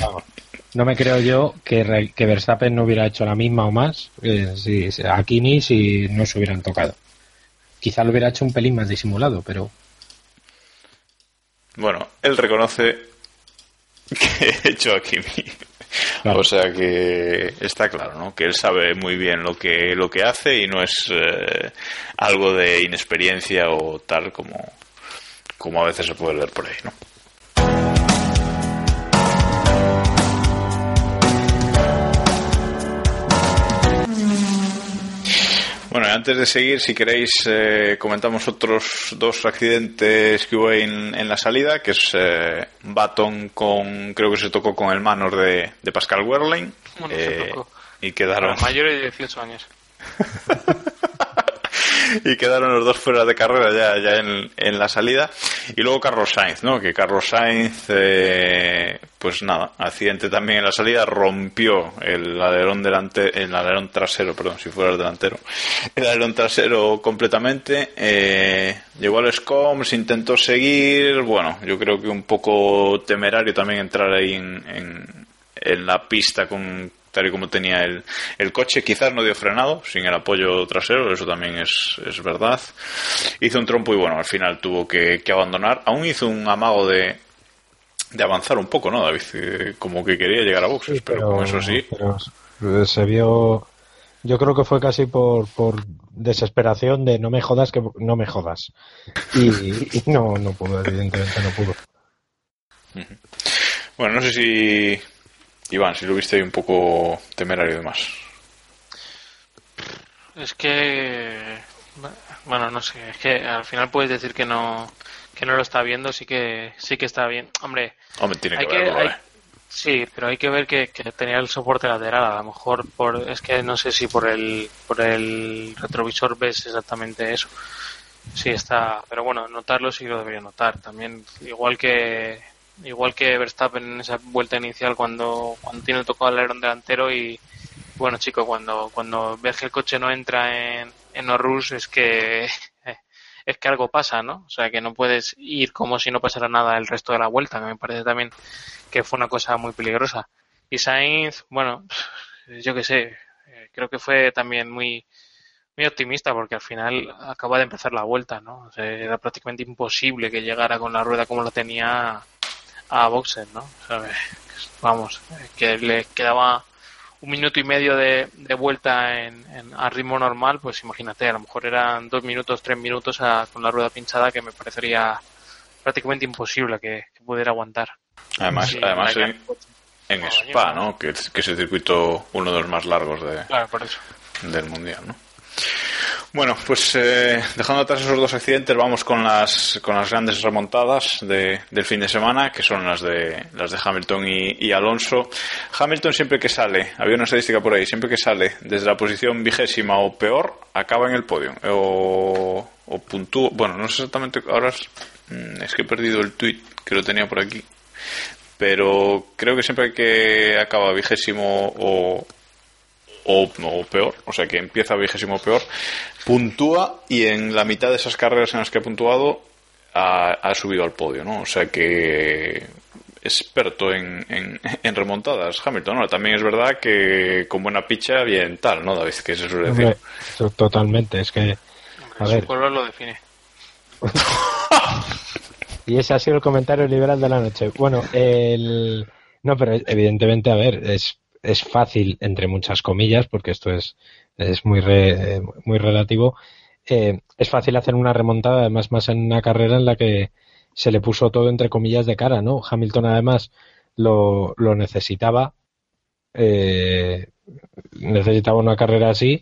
Vamos. No me creo yo que, que Verstappen no hubiera hecho la misma o más eh, si, si- a Kimi si no se hubieran tocado. Quizá lo hubiera hecho un pelín más disimulado, pero Bueno, él reconoce <laughs> que he hecho a Kimi. Claro. O sea que está claro, ¿no? Que él sabe muy bien lo que lo que hace y no es eh, algo de inexperiencia o tal como como a veces se puede ver por ahí, ¿no? Bueno, antes de seguir, si queréis, eh, comentamos otros dos accidentes que hubo en, en la salida, que es eh, Baton con, creo que se tocó con el Manor de, de Pascal Wehrlein. Bueno, se eh, tocó. y Para quedaron mayores de 18 años. <laughs> <laughs> y quedaron los dos fuera de carrera ya, ya en, en la salida. Y luego Carlos Sainz, ¿no? Que Carlos Sainz, eh, pues nada, accidente también en la salida, rompió el alerón delante, el alerón trasero, perdón, si fuera el delantero, el alerón trasero completamente, eh, llegó al SCOMS, intentó seguir, bueno, yo creo que un poco temerario también entrar ahí en, en, en la pista con tal y como tenía el, el, coche. Quizás no dio frenado sin el apoyo trasero, eso también es, es verdad. Hizo un trompo y bueno, al final tuvo que, que abandonar. Aún hizo un amago de, de avanzar un poco, ¿no, David? Eh, como que quería llegar a boxes, Sí, pero, con eso sí. pero se vio. Yo creo que fue casi por, por desesperación de no me jodas, que no me jodas. Y, y no, no pudo, evidentemente no pudo. Bueno, no sé si. Iván, si lo viste un poco temerario y demás. Es que. Bueno, no sé, es que al final puedes decir que no que no lo está viendo, sí que sí que está bien. Hombre, Hombre tiene hay que verlo, hay- eh. sí, pero hay que ver que, que tenía el soporte lateral. A lo mejor por es que no sé si por el por el retrovisor ves exactamente eso. Sí está, pero bueno, notarlo sí lo debería notar. También igual que igual que Verstappen en esa vuelta inicial cuando cuando tiene tocado el alerón delantero y bueno chico cuando cuando ves que el coche no entra en en no rush es que <laughs> es que algo pasa, ¿no? O sea, que no puedes ir como si no pasara nada el resto de la vuelta, que me parece también que fue una cosa muy peligrosa. Y Sainz, bueno, <laughs> yo qué sé, eh, creo que fue también muy muy optimista porque al final acaba de empezar la vuelta, ¿no? O sea, era prácticamente imposible que llegara con la rueda como la tenía a Boxer, ¿no? O sea, vamos, que le quedaba un minuto y medio de, de vuelta en, en- a ritmo normal, pues imagínate, a lo mejor eran dos minutos, tres minutos a- con la rueda pinchada que me parecería prácticamente imposible que, que pudiera aguantar. Además, Sí, además en, en Spa, ¿no? Que, es- que es el circuito uno de los más largos de, Claro, por eso. del mundial, ¿no? Bueno, pues eh, dejando atrás esos dos accidentes, vamos con las con las grandes remontadas de, del fin de semana, que son las de las de Hamilton y, y Alonso. Hamilton siempre que sale, había una estadística por ahí, siempre que sale desde la posición vigésima o peor, acaba en el podio o, puntúa. Bueno, no sé exactamente. Ahora es, mm, es que he perdido el tweet que lo tenía por aquí, pero creo que siempre que acaba vigésimo o o, o peor, o sea que empieza vigésimo peor, puntúa y en la mitad de esas carreras en las que ha puntuado ha, ha subido al podio, ¿no? O sea que experto en, en, <laughs> en remontadas, Hamilton, ¿no? También es verdad que con buena picha, bien tal, ¿no, David? Que se suele decir. Totalmente, es que. A Su ver, color lo define. <laughs> y ese ha sido el comentario liberal de la noche. Bueno, el. No, pero evidentemente, a ver, es, es fácil, entre muchas comillas, porque esto es, es muy, re- eh, muy relativo. eh, es fácil hacer una remontada, además, más en una carrera en la que se le puso todo entre comillas de cara, ¿no? Hamilton, además, lo, lo necesitaba. eh, necesitaba una carrera así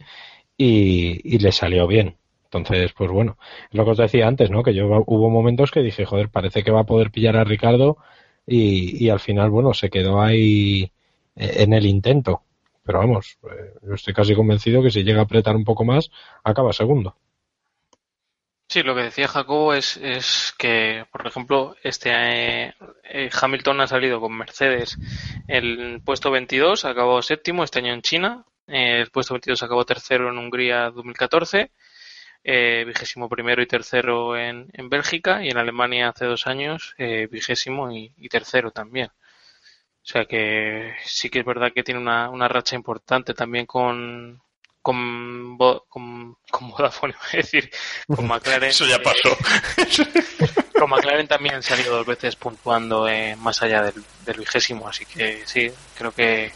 y, y le salió bien. Entonces, pues bueno, es lo que os decía antes, ¿no? Que yo hubo momentos que dije, joder, parece que va a poder pillar a Ricardo y, y al final, bueno, se quedó ahí en el intento. Pero vamos, eh, yo estoy casi convencido que si llega a apretar un poco más, acaba segundo. Sí, lo que decía Jacobo es, es que, por ejemplo, este eh, eh, Hamilton ha salido con Mercedes el puesto 22, acabó séptimo este año en China, eh, el puesto 22 acabó tercero en Hungría 2014, eh, vigésimo primero y tercero en, Bélgica y en Alemania hace dos años vigésimo y tercero también. O sea que sí que es verdad que tiene una, una racha importante también con, con, con, con Vodafone, <laughs> a decir, con McLaren. Eso ya eh, pasó. <laughs> con McLaren también se han ido dos veces puntuando eh, más allá del, del vigésimo, así que sí, creo que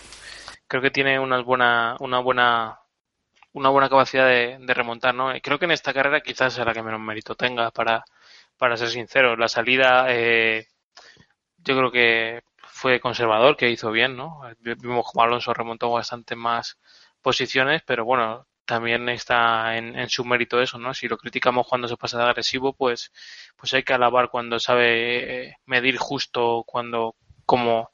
creo que tiene una buena una buena una buena capacidad de, de remontar, ¿no? Creo que en esta carrera quizás sea la que menos mérito tenga para para ser sincero. La salida eh, yo creo que fue conservador, que hizo bien, ¿no? Vimos como Alonso remontó bastante más posiciones, pero bueno, también está en, en su mérito eso, ¿no? Si lo criticamos cuando se pasa de agresivo, pues, pues hay que alabar cuando sabe eh, medir justo cuando, cómo,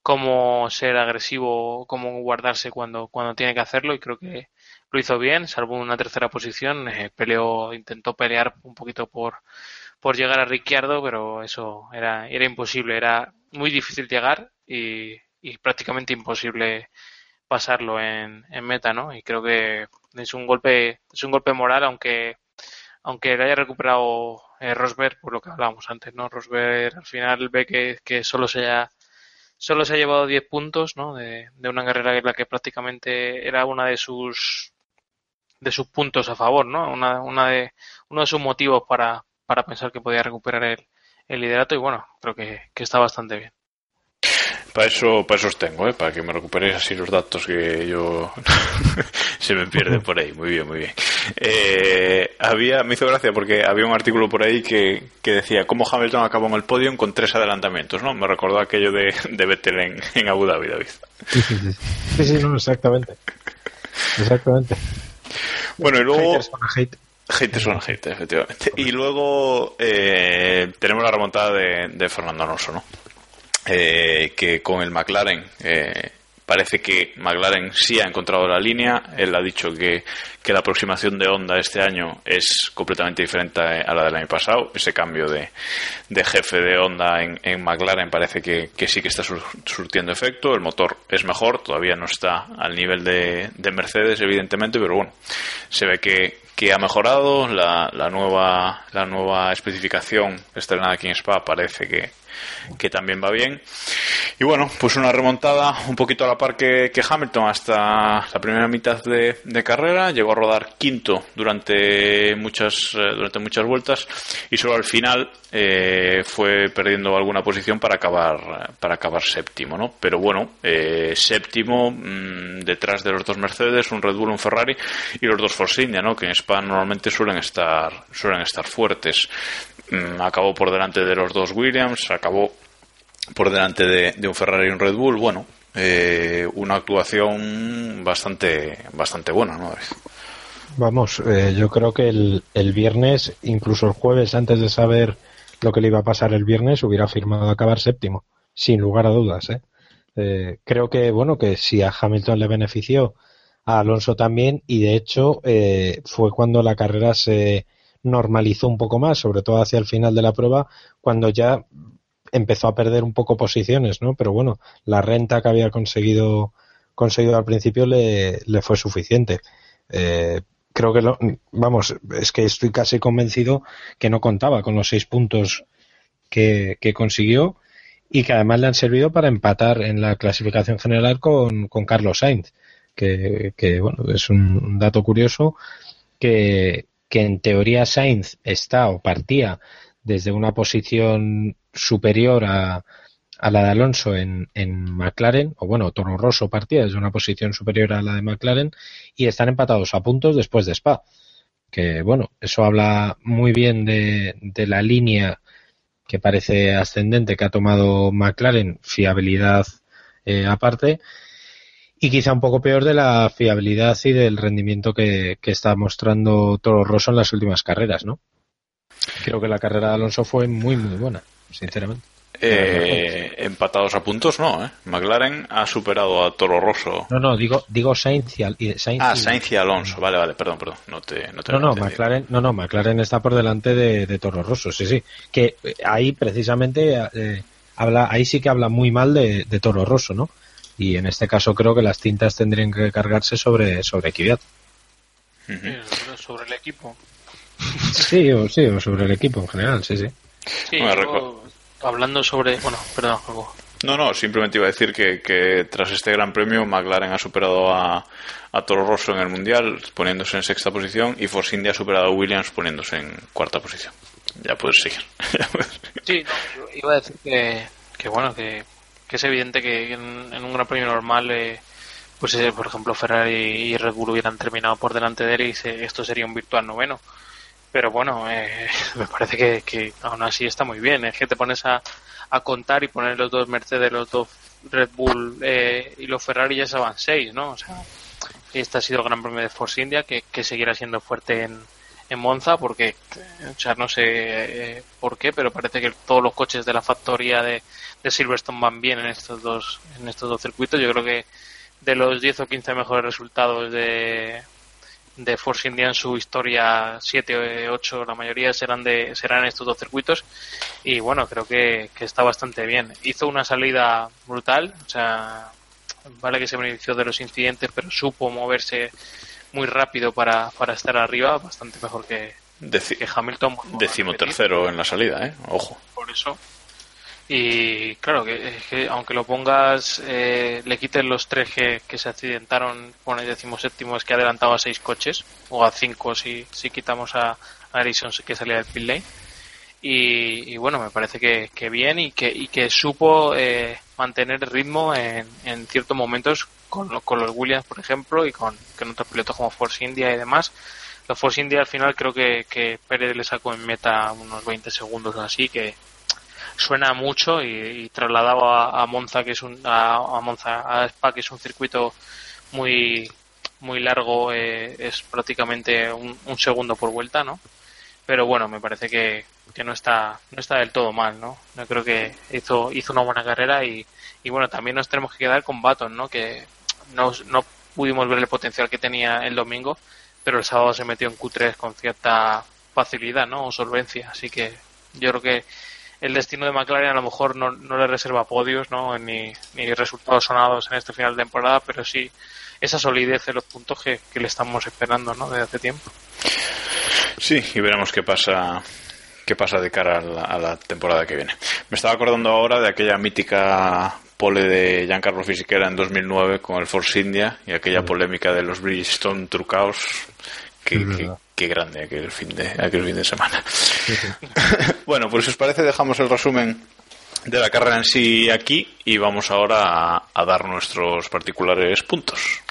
cómo ser agresivo, cómo guardarse cuando, cuando tiene que hacerlo, y creo que lo hizo bien, salvo una tercera posición, eh, peleó, intentó pelear un poquito por, por llegar a Ricciardo, pero eso era, era imposible, era, muy difícil llegar y, y prácticamente imposible pasarlo en, en, meta, ¿no? Y creo que es un golpe, es un golpe moral, aunque aunque le haya recuperado eh, Rosberg, por lo que hablábamos antes, ¿no? Rosberg al final ve que, que solo se ha solo se ha llevado 10 puntos, ¿no? De, una carrera en la que prácticamente era una de sus de sus puntos a favor, ¿no? Una, una de, uno de sus motivos para, para pensar que podía recuperar el, el liderato y bueno, creo que, que está bastante bien. Para eso, para eso os tengo, ¿eh? para que me recuperéis así los datos que yo <laughs> se me pierden por ahí. Muy bien, muy bien. Eh, había, me hizo gracia porque había un artículo por ahí que, que decía cómo Hamilton acabó en el podio con tres adelantamientos, ¿no? Me recordó aquello de, de Vettel en, en Abu Dhabi, David. Sí, sí, sí. sí, sí no, exactamente. Exactamente. Bueno, y luego... Haters. Haters on hate, efectivamente. Y luego eh, tenemos la remontada de, de Fernando Alonso, ¿no? Eh, que con el McLaren eh, parece que McLaren sí ha encontrado la línea. Él ha dicho que, que, la aproximación de Honda este año es completamente diferente a la del año pasado. Ese cambio de, de jefe de Honda en, en McLaren parece que, que, sí que está sur, surtiendo efecto. El motor es mejor, todavía no está al nivel de, de Mercedes, evidentemente, pero bueno, se ve que, que ha mejorado. La, la, nueva, la nueva especificación estrenada aquí en Spa parece que, que también va bien. Y bueno, pues una remontada un poquito a la par que, Hamilton hasta la primera mitad de, carrera. Llegó a rodar quinto durante muchas, eh, durante muchas vueltas y solo al final eh, fue perdiendo alguna posición para acabar, para acabar séptimo, ¿no? Pero bueno, eh, séptimo mmm, detrás de los dos Mercedes, un Red Bull, un Ferrari y los dos Force India, ¿no? Que en Spa normalmente suelen estar, suelen estar fuertes. Mm, acabó por delante de los dos Williams, acabó por delante de, de un Ferrari y un Red Bull. Bueno, eh, una actuación bastante, bastante buena, ¿no? Vamos, eh, yo creo que el, el, viernes, incluso el jueves, antes de saber lo que le iba a pasar el viernes, hubiera firmado acabar séptimo, sin lugar a dudas. ¿eh? eh creo que, bueno, que si a Hamilton le benefició, a Alonso también, y de hecho eh, fue cuando la carrera se normalizó un poco más, sobre todo hacia el final de la prueba, cuando ya empezó a perder un poco posiciones, ¿no? Pero bueno, la renta que había conseguido conseguido al principio le, fue suficiente. Eh, creo que lo, vamos, es que estoy casi convencido que no contaba con los seis puntos que, que consiguió y que además le han servido para empatar en la clasificación general con, con Carlos Sainz, que, que, bueno, es un dato curioso que, que en teoría Sainz está o partía desde una posición superior a, la de Alonso en, en, McLaren, o bueno, Toro Rosso partía desde una posición superior a la de McLaren y están empatados a puntos después de Spa. Que bueno, eso habla muy bien de, de la línea que parece ascendente que ha tomado McLaren, fiabilidad eh, aparte, y quizá un poco peor de la fiabilidad y del rendimiento que, que está mostrando Toro Rosso en las últimas carreras, ¿no? Creo que la carrera de Alonso fue muy, muy buena, sinceramente. Eh, empatados a puntos, no, ¿eh? McLaren ha superado a Toro Rosso. No, no, digo, digo Sainz y, Sainz ah, Sainz y Alonso, vale, vale, perdón, perdón, no te, no te No, no, McLaren, no, no, McLaren está por delante de, de Toro Rosso, sí, sí. Que ahí precisamente eh, habla, ahí sí que habla muy mal de, de, Toro Rosso, ¿no? Y en este caso creo que las tintas tendrían que cargarse sobre, sobre Kvyat. Uh -huh. Sobre el equipo. <laughs> Sí, o, sí, o sobre el equipo en general, sí, sí. Sí, yo, hablando sobre. Bueno, perdón, algo. No, no, simplemente iba a decir que, que, tras este gran premio McLaren ha superado a, a Toro Rosso en el Mundial poniéndose en sexta posición y Force India ha superado a Williams poniéndose en cuarta posición. Ya puedes seguir. <laughs> sí, no, iba a decir que, que bueno, que, que, es evidente que en, en un gran premio normal, eh, pues eh, por ejemplo Ferrari y Red Bull hubieran terminado por delante de él y se, esto sería un virtual noveno pero bueno, eh, <laughs> me parece que, que, aún así está muy bien. Es que te pones a, a contar y poner los dos Mercedes, los dos Red Bull eh, y los Ferrari ya se van seis, ¿no? O sea, este ha sido el Gran Premio de Force India, que, que seguirá siendo fuerte en, en Monza, porque, o sea, no sé eh, por qué, pero parece que todos los coches de la factoría de, de Silverstone van bien en estos dos en estos dos circuitos. Yo creo que de los 10 o 15 mejores resultados de, de Force India en su historia 7 o 8 la mayoría serán de serán estos dos circuitos y bueno creo que, que, está bastante bien hizo una salida brutal o sea vale que se benefició de los incidentes pero supo moverse muy rápido para, para estar arriba bastante mejor que, que Hamilton décimo tercero en la salida eh ojo. Por eso. Y claro, que, aunque lo pongas, eh, le quiten los tres que, se accidentaron con el décimo séptimo, es que adelantaba a seis coches, o a cinco si, si quitamos a, Harrison que salía del pit lane. Y, bueno, me parece que, bien y que, y que supo eh, mantener el ritmo en, en ciertos momentos con, con los Williams, por ejemplo, y con, con otros pilotos como Force India y demás. Los Force India al final creo que, Pérez le sacó en meta unos 20 segundos así, que, suena mucho y, trasladado a, Monza que es un a, Monza a Spa que es un circuito muy muy largo eh, es prácticamente un, segundo por vuelta no pero bueno me parece que, que no está no está del todo mal no yo creo que hizo hizo una buena carrera y, y bueno también nos tenemos que quedar con Baton no que no, no pudimos ver el potencial que tenía el domingo pero el sábado se metió en Q3 con cierta facilidad no o solvencia así que yo creo que el destino de McLaren a lo mejor no, no le reserva podios ¿no? ni, ni resultados sonados en este final de temporada, pero sí esa solidez en los puntos que, le estamos esperando ¿no? desde hace tiempo. Sí, y veremos qué pasa qué pasa de cara a la, temporada que viene. Me estaba acordando ahora de aquella mítica pole de Giancarlo Fisichella en 2009 con el Force India y aquella polémica de los Bridgestone trucaos que, qué grande aquel fin de, aquel fin de semana. <laughs> bueno, pues si os parece dejamos el resumen de la carrera en sí aquí y vamos ahora a dar nuestros particulares puntos.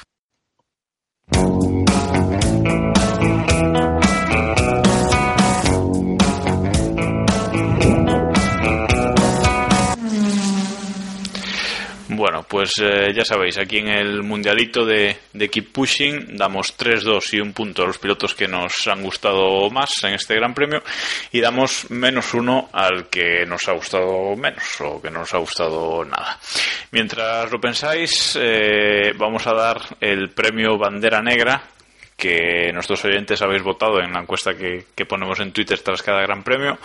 Pues eh, ya sabéis, aquí en el mundialito de, Keep Pushing damos 3-2 y un punto a los pilotos que nos han gustado más en este Gran Premio y damos menos uno al que nos ha gustado menos o que no nos ha gustado nada. Mientras lo pensáis, eh, vamos a dar el premio Bandera Negra que nuestros oyentes habéis votado en la encuesta que, ponemos en Twitter tras cada gran premio.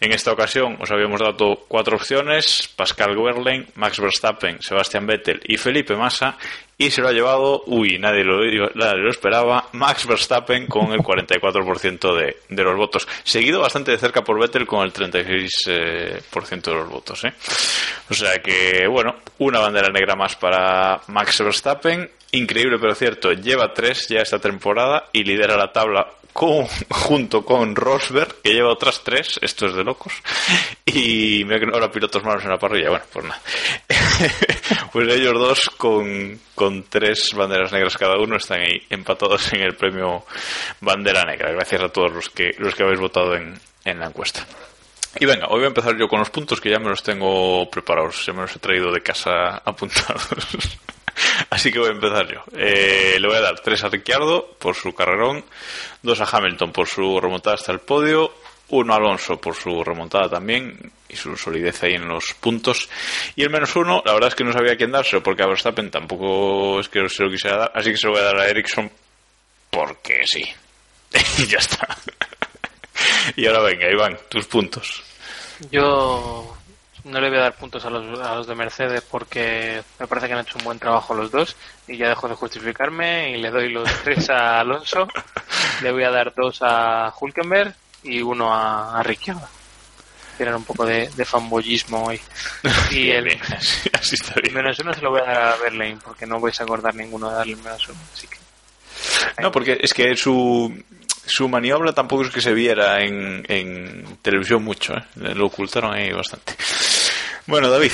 En esta ocasión os habíamos dado cuatro opciones, Pascal Wehrlein, Max Verstappen, Sebastian Vettel y Felipe Massa, y se lo ha llevado, uy, nadie lo, nadie lo esperaba, Max Verstappen con el 44% de, de los votos, seguido bastante de cerca por Vettel con el 36% eh, de los votos. ¿eh? O sea que, bueno, una bandera negra más para Max Verstappen, increíble pero cierto, lleva tres ya esta temporada y lidera la tabla con, junto con Rosberg, que lleva otras tres, esto es de locos, y me ahora pilotos malos en la parrilla, bueno, pues nada. <laughs> pues ellos dos con, con tres banderas negras cada uno están ahí empatados en el premio Bandera Negra. Gracias a todos los que, los que habéis votado en, en la encuesta. Y venga, hoy voy a empezar yo con los puntos que ya me los tengo preparados, ya me los he traído de casa <laughs> apuntados. <laughs> Así que voy a empezar yo. Eh, le voy a dar tres a Ricciardo por su carrerón, dos a Hamilton por su remontada hasta el podio, uno a Alonso por su remontada también y su solidez ahí en los puntos. Y el menos uno, la verdad es que no sabía quién dárselo porque a Verstappen tampoco es que se lo quisiera dar, así que se lo voy a dar a Ericsson porque sí. y <laughs> ya está. <laughs> y ahora venga, Iván, tus puntos. Yo no le voy a dar puntos a los, a los de Mercedes porque me parece que han hecho un buen trabajo los dos y ya dejo de justificarme y le doy los <laughs> tres a Alonso, le voy a dar dos a Hulkenberg y uno a, a Ricciardo. Tienen un poco de, de fanboyismo hoy. <laughs> Y el menos uno se lo voy a dar a Berlín porque no vais a acordar ninguno de darle el menos uno. Así que... No, porque es que su, su maniobra tampoco es que se viera en, en televisión mucho, ¿eh? lo ocultaron ahí bastante. Bueno, David,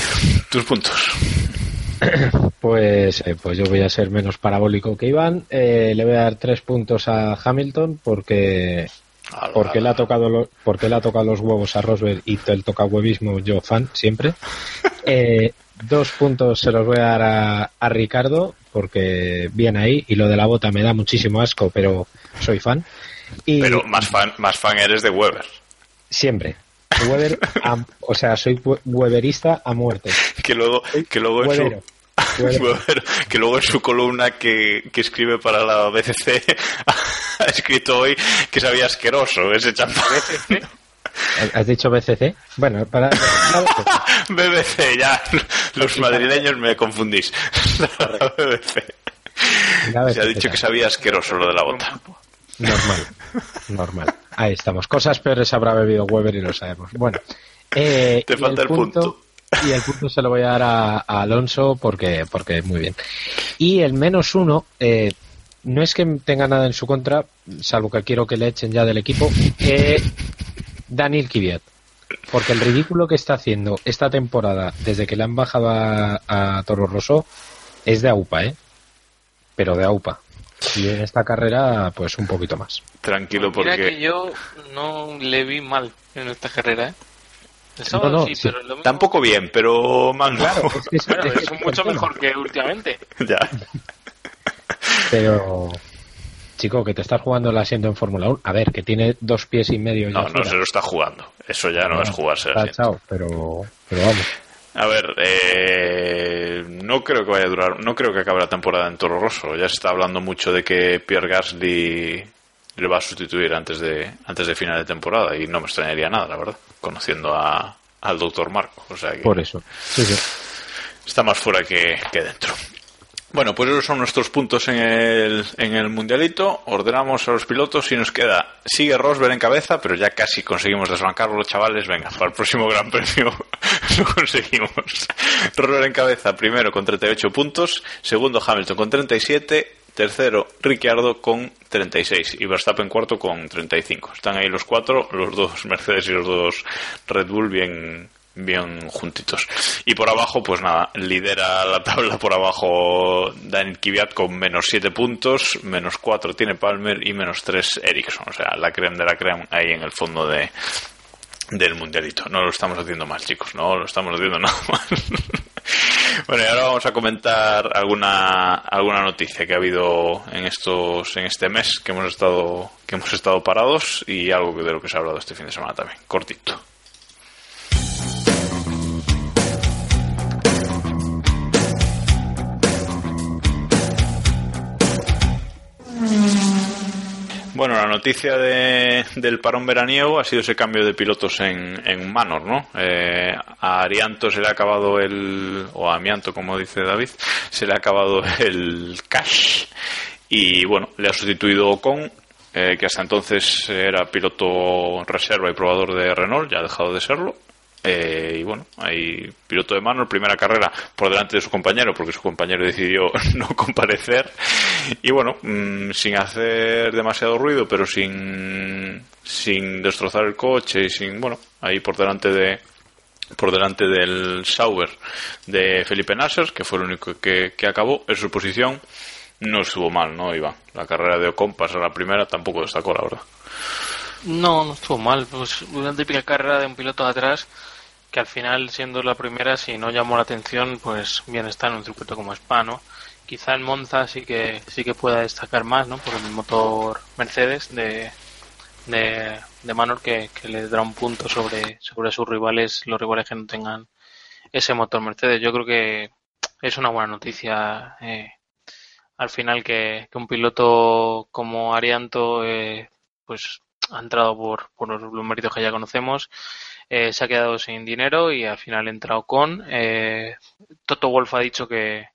tus puntos. Pues, eh, pues yo voy a ser menos parabólico que Iván. Eh, le voy a dar tres puntos a Hamilton porque porque le ha tocado porque le ha tocado los huevos a Rosberg y el toca huevismo yo fan siempre. <laughs> Eh, dos puntos se los voy a dar a, a, Ricardo porque viene ahí y lo de la bota me da muchísimo asco, pero soy fan. Pero más fan, más fan eres de Weber. Siempre. Weber, o sea, soy weberista a muerte. Que luego, que luego en su, <laughs> que luego en su columna que, que escribe para la BCC <laughs> ha escrito hoy que sabía asqueroso ese champán. ¿Has dicho BCC? Bueno, para... <laughs> BBC, ya. Los madrileños me confundís. BBC. Se ha dicho que sabía asqueroso lo de la bota. Normal, normal. Ahí estamos. Cosas peores habrá bebido Weber y lo sabemos. Bueno. Eh, Te falta el punto, Y el punto se lo voy a dar a, Alonso porque, porque muy bien. Y el menos uno, eh, no es que tenga nada en su contra, salvo que quiero que le echen ya del equipo, eh, Daniel Kiviat. Porque el ridículo que está haciendo esta temporada, desde que le han bajado a, Toro Rosso, es de AUPA, ¿eh? Pero de AUPA. Y en esta carrera, pues un poquito más. Tranquilo, porque. Mira que yo no le vi mal en esta carrera, ¿eh? Tampoco bien, pero más claro, es, es <laughs> mucho mejor que últimamente. <laughs> ya. Pero chico, que te estás jugando el asiento en Fórmula 1. A ver, que tiene dos pies y medio. Ya no, no se lo está jugando. Eso ya no, es jugarse el asiento. pero, pero vamos. A ver, eh, no creo que vaya a durar, no creo que acabe la temporada en Toro Rosso. Ya se está hablando mucho de que Pierre Gasly le va a sustituir antes de antes de final de temporada y no me extrañaría nada, la verdad, conociendo a, al doctor Marco. O sea Por eso. Está más fuera que, que dentro. Bueno, pues esos son nuestros puntos en el, en el mundialito. Ordenamos a los pilotos y nos queda. Sigue Rosberg en cabeza, pero ya casi conseguimos desbancarlo, los chavales. Venga, para el próximo Gran Premio <laughs> lo conseguimos. Rosberg en cabeza, primero con 38 puntos. Segundo Hamilton con 37. Tercero Ricciardo con 36. Y Verstappen cuarto con 35. Están ahí los cuatro, los dos Mercedes y los dos Red Bull bien bien juntitos. Y por abajo, pues nada, lidera la tabla por abajo Daniel Kvyat con menos 7 puntos, menos 4 tiene Palmer y menos 3 Ericsson. O sea, la creme de la creme ahí en el fondo de del mundialito. No lo estamos haciendo mal, chicos, no lo estamos haciendo <laughs> nada mal. bueno, y ahora vamos a comentar alguna alguna noticia que ha habido en estos en este mes que hemos estado que hemos estado parados y algo de lo que se ha hablado este fin de semana también, cortito. Noticia de, del parón veraniego ha sido ese cambio de pilotos en, en Manor, ¿no? Eh, a Arianto se le ha acabado el, o a Amianto, como dice David, se le ha acabado el cash y bueno, le ha sustituido Ocon, eh, que hasta entonces era piloto reserva y probador de Renault, ya ha dejado de serlo, eh, y bueno, hay piloto de mano, primera carrera por delante de su compañero, porque su compañero decidió <laughs> no comparecer. Y bueno, mm, sin hacer demasiado ruido, pero sin, sin destrozar el coche y sin, bueno, ahí por delante de, por delante del Sauber de Felipe Nasser, que fue el único que, que acabó en su posición. No estuvo mal, ¿no, Iván? La carrera de Ocon, pasar la primera, tampoco destacó, la verdad. No, no estuvo mal. Pues una típica carrera de un piloto atrás que al final, siendo la primera, si no llamó la atención, pues bien está en un circuito como Spa, ¿no? Quizá en Monza sí que sí que pueda destacar más, ¿no? Por el motor Mercedes de, de, de Manor que, le dará un punto sobre, sobre sus rivales, los rivales que no tengan ese motor Mercedes. Yo creo que es una buena noticia eh, al final que, un piloto como Arianto eh, pues ha entrado por, por los méritos que ya conocemos eh, se ha quedado sin dinero y al final ha entrado con. Eh, Toto Wolf ha dicho que,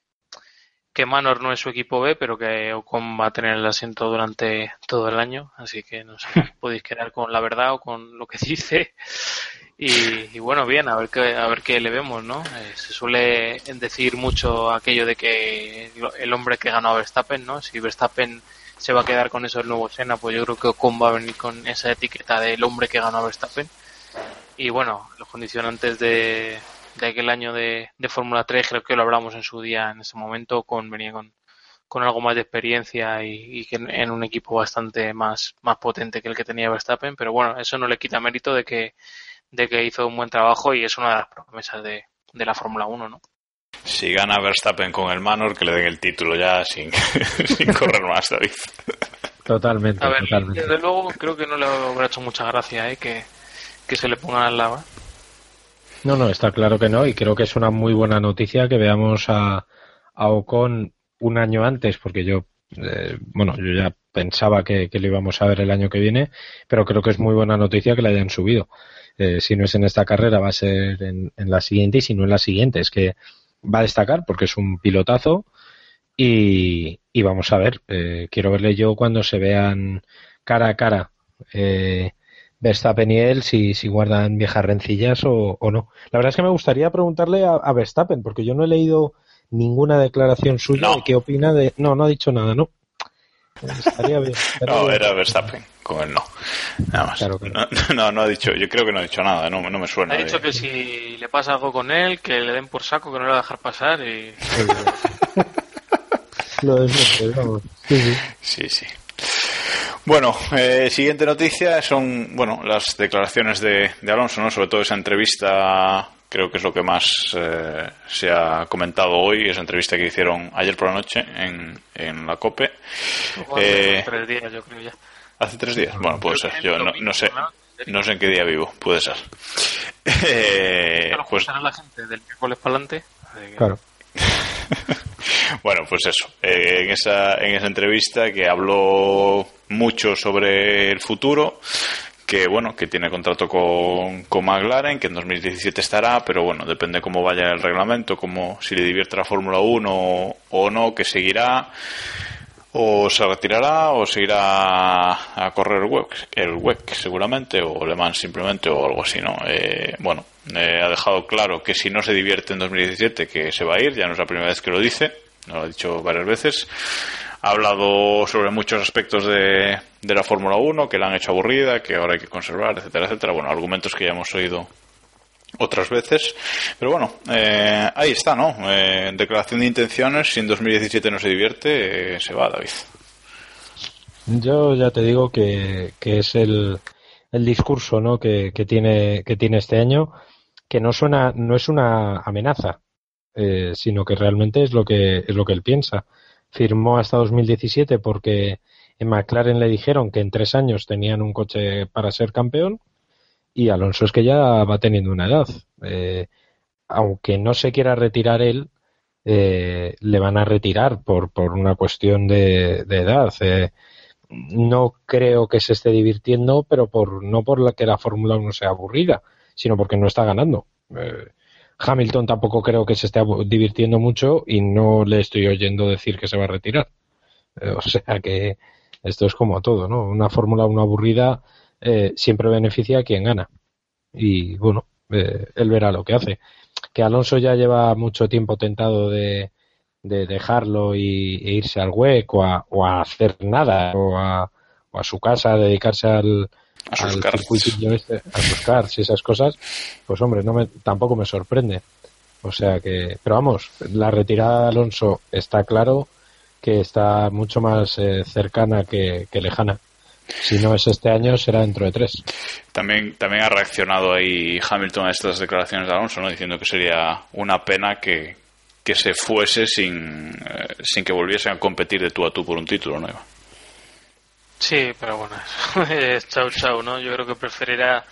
que Manor no es su equipo B, pero que Ocon va a tener el asiento durante todo el año, así que no sé, <laughs> podéis quedar con la verdad o con lo que <laughs> dice. Y, bueno, bien, a ver qué, a ver qué le vemos, ¿no? Eh, se suele decir mucho aquello de que el hombre que ganó a Verstappen, ¿no? Si Verstappen se va a quedar con eso el nuevo Sena, pues yo creo que Ocon va a venir con esa etiqueta del hombre que ganó a Verstappen. Y bueno, los condicionantes de, de aquel año de, de Fórmula 3, creo que lo hablamos en su día, en ese momento, con venía con, con algo más de experiencia y, que en, un equipo bastante más, más potente que el que tenía Verstappen, pero bueno, eso no le quita mérito de que, de que hizo un buen trabajo y es una de las promesas de, de la Fórmula 1, ¿no? Si gana Verstappen con el Manor, que le den el título ya sin, <laughs> sin correr más, David. Totalmente. A ver, totalmente. desde luego creo que no le habrá hecho mucha gracia ¿eh? que, que se le pongan al lado. No, no, está claro que no y creo que es una muy buena noticia que veamos a, a Ocon un año antes, porque yo, eh, bueno, yo ya pensaba que, lo íbamos a ver el año que viene, pero creo que es muy buena noticia que le hayan subido. Eh, si no es en esta carrera, va a ser en, la siguiente, y si no en la siguiente, es que va a destacar porque es un pilotazo. Y, vamos a ver, eh, quiero verle yo cuando se vean cara a cara eh, Verstappen y él, si, si guardan viejas rencillas o, no. La verdad es que me gustaría preguntarle a, Verstappen, porque yo no he leído ninguna declaración suya de qué opina de. No, no ha dicho nada, ¿no? Estaría bien. <laughs> no, era Verstappen, con él no. Nada más. no. no, ha dicho, yo creo que no ha dicho nada, no, no me suena. Ha dicho que si le pasa algo con él, que le den por saco, que no le va a dejar pasar y. <laughs> Lo sí, sí. sí. Bueno, eh, siguiente noticia son bueno las declaraciones de, Alonso, ¿no? sobre todo esa entrevista, creo que es lo que más eh, se ha comentado hoy, esa entrevista que hicieron ayer por la noche en, en la COPE. hace eh, tres días, yo creo ya. Hace tres días, bueno, puede ser, yo no, no sé. No sé en qué día vivo, puede ser. <laughs> Eh, pues la gente del miércoles para adelante. Claro. <laughs> bueno, pues eso. Eh, en, esa, en esa entrevista que habló mucho sobre el futuro, que bueno, que tiene contrato con, con McLaren, que en 2017 estará, pero bueno, depende cómo vaya el reglamento, como si le divierte la Fórmula 1 o no, que seguirá o se retirará o se irá a correr el WEC, el WEC seguramente o Le Mans simplemente o algo así, ¿no? Eh, bueno, eh, ha dejado claro que si no se divierte en 2017 que se va a ir, ya no es la primera vez que lo dice, lo ha dicho varias veces. Ha hablado sobre muchos aspectos de, de la Fórmula 1 que la han hecho aburrida, que ahora hay que conservar, etcétera, etcétera. Bueno, argumentos que ya hemos oído otras veces. Pero bueno, eh, ahí está, ¿no? Eh, declaración de intenciones, si en 2017 no se divierte, eh, se va, David. Yo ya te digo que, que es el, el discurso ¿no? que, que, tiene, que tiene este año, que no suena, no es una amenaza, sino que realmente es lo que, es lo que él piensa. Firmó hasta 2017 porque en McLaren le dijeron que en tres años tenían un coche para ser campeón y Alonso es que ya va teniendo una edad. Eh, aunque no se quiera retirar él, eh, le van a retirar por, por una cuestión de, edad. Eh, no creo que se esté divirtiendo, pero por no por la que la Fórmula 1 sea aburrida, sino porque no está ganando. Hamilton tampoco creo que se esté divirtiendo mucho y no le estoy oyendo decir que se va a retirar. o sea que esto es como todo, ¿no? Una Fórmula 1 aburrida eh, siempre beneficia a quien gana. Y bueno, eh, él verá lo que hace. Que Alonso ya lleva mucho tiempo tentado de, dejarlo y, e irse al hueco o a hacer nada o a, o a su casa, a dedicarse al, a sus este, a sus cars y esas cosas, pues hombre, no me, tampoco me sorprende. O sea que, pero vamos, la retirada de Alonso está claro que está mucho más eh, cercana que, lejana. Si no es este año, será dentro de tres. También, también ha reaccionado ahí Hamilton a estas declaraciones de Alonso, ¿no? diciendo que sería una pena que, que se fuese sin, eh, sin que volviesen a competir de tú a tú por un título, ¿no? Sí, pero bueno, <laughs> es chau chau, ¿no? Yo creo que preferirá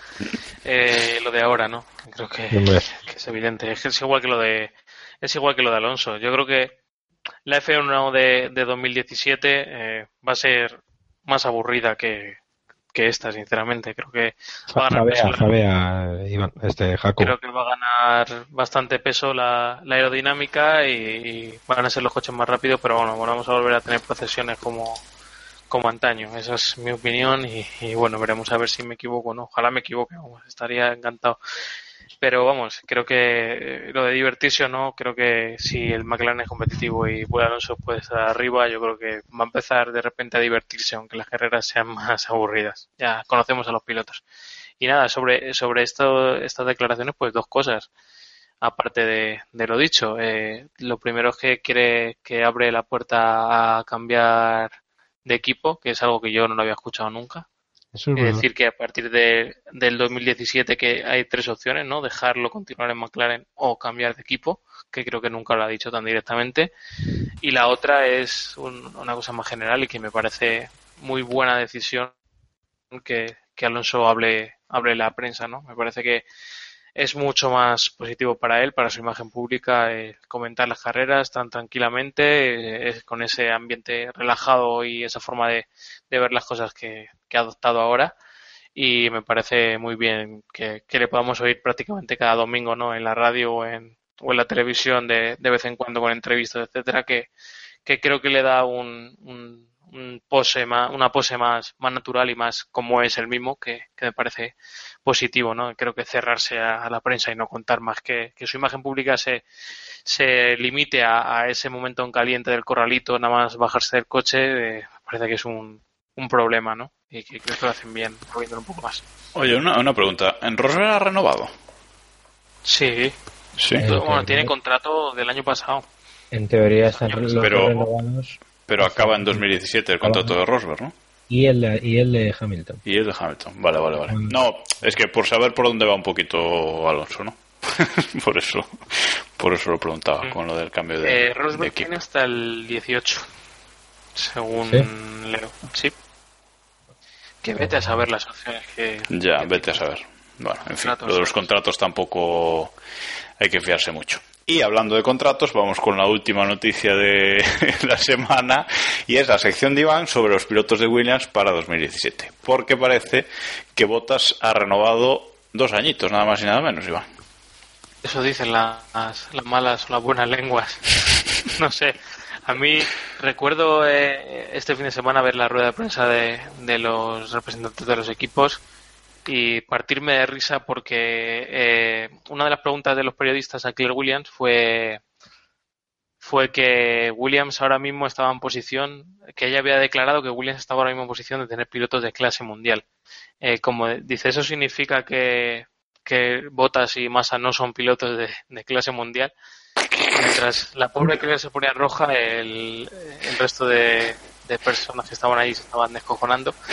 eh, lo de ahora, ¿no? Creo que, es evidente. Es que es igual que lo de es igual que lo de Alonso. Yo creo que la F1 de, de 2017 eh, va a ser más aburrida que, que esta, sinceramente. Creo que va a ganar este Creo que va a ganar bastante peso la, aerodinámica y, van a ser los coches más rápidos, pero bueno, vamos a volver a tener procesiones como, como antaño. Esa es mi opinión y, bueno, veremos a ver si me equivoco o no. Ojalá me equivoque, estaría encantado. Pero vamos, creo que lo de divertirse o no, creo que si el McLaren es competitivo y Will Alonso puede estar arriba, yo creo que va a empezar de repente a divertirse, aunque las carreras sean <laughs> más aburridas. Ya conocemos a los pilotos. Y nada, sobre, sobre estas declaraciones, pues dos cosas. Aparte de, de lo dicho, eh, lo primero es que quiere que abre la puerta a cambiar de equipo, que es algo que yo no lo había escuchado nunca es, decir, que a partir de, del 2017 que hay tres opciones, ¿no? Dejarlo continuar en McLaren o cambiar de equipo, que creo que nunca lo ha dicho tan directamente. Y la otra es una cosa más general y que me parece muy buena decisión que, que Alonso hable, hable la prensa, ¿no? Me parece que es mucho más positivo para él, para su imagen pública, eh, comentar las carreras tan tranquilamente, eh, con ese ambiente relajado y esa forma de, ver las cosas que, ha adoptado ahora. Y me parece muy bien que, le podamos oír prácticamente cada domingo ¿no? en la radio o en, o en la televisión de, de vez en cuando con entrevistas, etcétera, que, que creo que le da un, un, pose más, una pose más, más natural y más como es el mismo, que, que me parece positivo, ¿no? Creo que cerrarse a, la prensa y no contar más que, que su imagen pública se, se limite a, ese momento en caliente del corralito, nada más bajarse del coche, eh, parece que es un, un problema, ¿no? Y que creo que lo hacen bien, moviéndolo un poco más. Oye, una, una pregunta. ¿En Rosberg ha renovado? Sí. Sí. Bueno, tiene contrato del año pasado. En teoría están los pero, renovados. Pero acaba en 2017 el contrato de Rosberg, ¿no? Y el, y el de Hamilton. Y el de Hamilton, vale, vale, vale. No, es que por saber por dónde va un poquito Alonso, ¿no? <laughs> por eso por eso lo preguntaba, mm. con lo del cambio de, eh, Rosberg tiene hasta el 18, según Leo. Sí. Que vete a saber las opciones que... Ya, vete a saber. Bueno, en fin, lo de los contratos tampoco hay que fiarse mucho. Y hablando de contratos, vamos con la última noticia de <laughs> la semana y es la sección de Iván sobre los pilotos de Williams para 2017. Porque parece que Bottas ha renovado dos añitos, nada más y nada menos, Iván. Eso dicen las, las malas o las buenas lenguas. <laughs> no sé. A mí recuerdo eh, este fin de semana ver la rueda de prensa de, de los representantes de los equipos y partirme de risa porque eh, una de las preguntas de los periodistas a Claire Williams fue fue que Williams ahora mismo estaba en posición, que ella había declarado que Williams estaba ahora mismo en posición de tener pilotos de clase mundial. Eh, como dice, eso significa que, que Bottas y Massa no son pilotos de, de clase mundial. Mientras la pobre Claire se ponía roja, el, el resto de, de personas que estaban ahí se estaban descojonando. <laughs>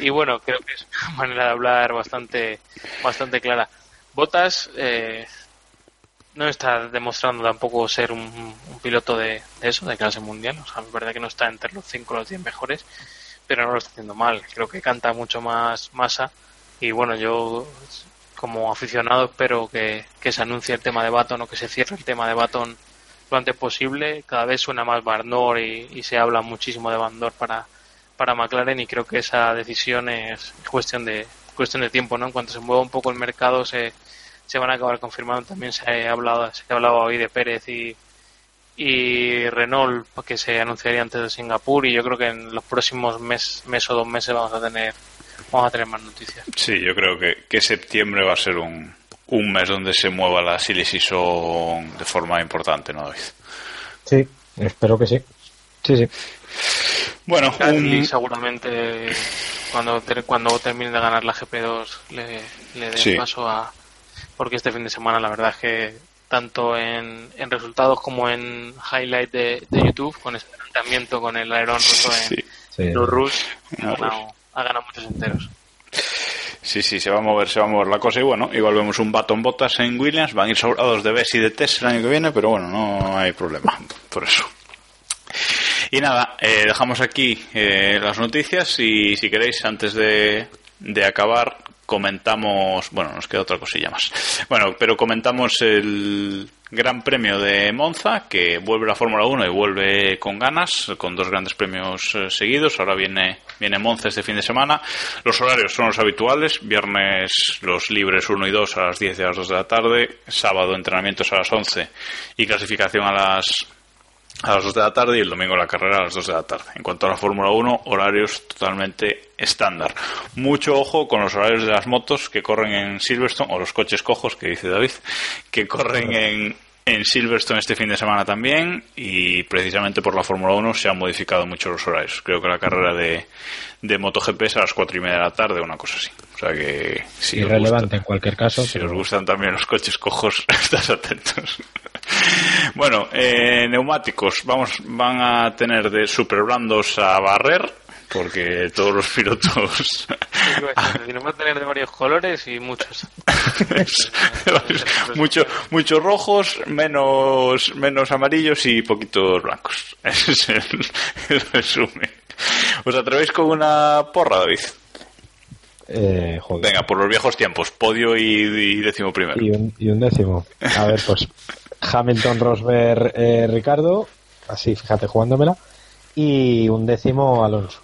Y bueno, creo que es una manera de hablar bastante, bastante clara. Botas eh, no está demostrando tampoco ser un, piloto de, eso, de clase mundial. O sea, es verdad que no está entre los 5 o los 10 mejores, pero no lo está haciendo mal. Creo que canta mucho más masa. Y bueno, yo como aficionado espero que, que se anuncie el tema de Baton o que se cierre el tema de Baton lo antes posible. Cada vez suena más Barnor y, se habla muchísimo de Bandor para, para McLaren y creo que esa decisión es cuestión de cuestión de tiempo, ¿no? En cuanto se mueva un poco el mercado se, se van a acabar confirmando. También se ha hablado, se ha hablado hoy de Pérez y, y Renault que se anunciaría antes de Singapur y yo creo que en los próximos mes, mes o dos meses vamos a tener vamos a tener más noticias. Sí, yo creo que, que septiembre va a ser un, un mes donde se mueva la Silly Season de forma importante, ¿no, David? Sí, espero que sí. Sí, sí. Bueno, y seguramente cuando, cuando termine de ganar la GP2 le, le dé paso a... Porque este fin de semana la verdad es que tanto en, en resultados como en highlight de, YouTube, con ese planteamiento con el aerón roto en los Rush, ha ganado, ha ganado muchos enteros. Sí, sí, se va a mover, se va a mover la cosa y bueno, igual vemos un Baton Botas en Williams, van a ir sobrados de Bess y de Tess el año que viene, pero bueno, no hay problema por eso. Y nada, eh, dejamos aquí eh, las noticias y si queréis, antes de, de acabar, comentamos, bueno, nos queda otra cosilla más. Bueno, pero comentamos el, Gran Premio de Monza, que vuelve la Fórmula 1 y vuelve con ganas, con dos grandes premios eh, seguidos. Ahora viene, viene Monza este fin de semana. Los horarios son los habituales. Viernes los libres 1 y 2 a las 10 y a las 2 de la tarde. Sábado entrenamientos a las 11 y clasificación a las a las 2 de la tarde y el domingo la carrera a las 2 de la tarde. En cuanto a la Fórmula 1, horarios totalmente estándar. Mucho ojo con los horarios de las motos que corren en Silverstone, o los coches cojos, que dice David, que corren en, en Silverstone este fin de semana también y precisamente por la Fórmula 1 se han modificado mucho los horarios. Creo que la carrera de, de MotoGP es a las 4 y media de la tarde, una cosa así. O sea que... Si Irrelevante en cualquier caso. Si os gustan también los coches cojos, <laughs> estás atentos. Bueno, eh, neumáticos vamos, van a tener de super blandos a barrer porque todos los pilotos van a tener de varios colores y muchos <laughs> mucho, muchos rojos menos menos amarillos y poquitos blancos <laughs> ese es el, resumen ¿os atrevéis con una porra David? Eh, joder. Venga, por los viejos tiempos, podio y, y décimo primero. Y un, y un décimo. A ver, pues Hamilton, Rosberg, eh, Ricardo, así fíjate jugándomela, y un décimo Alonso.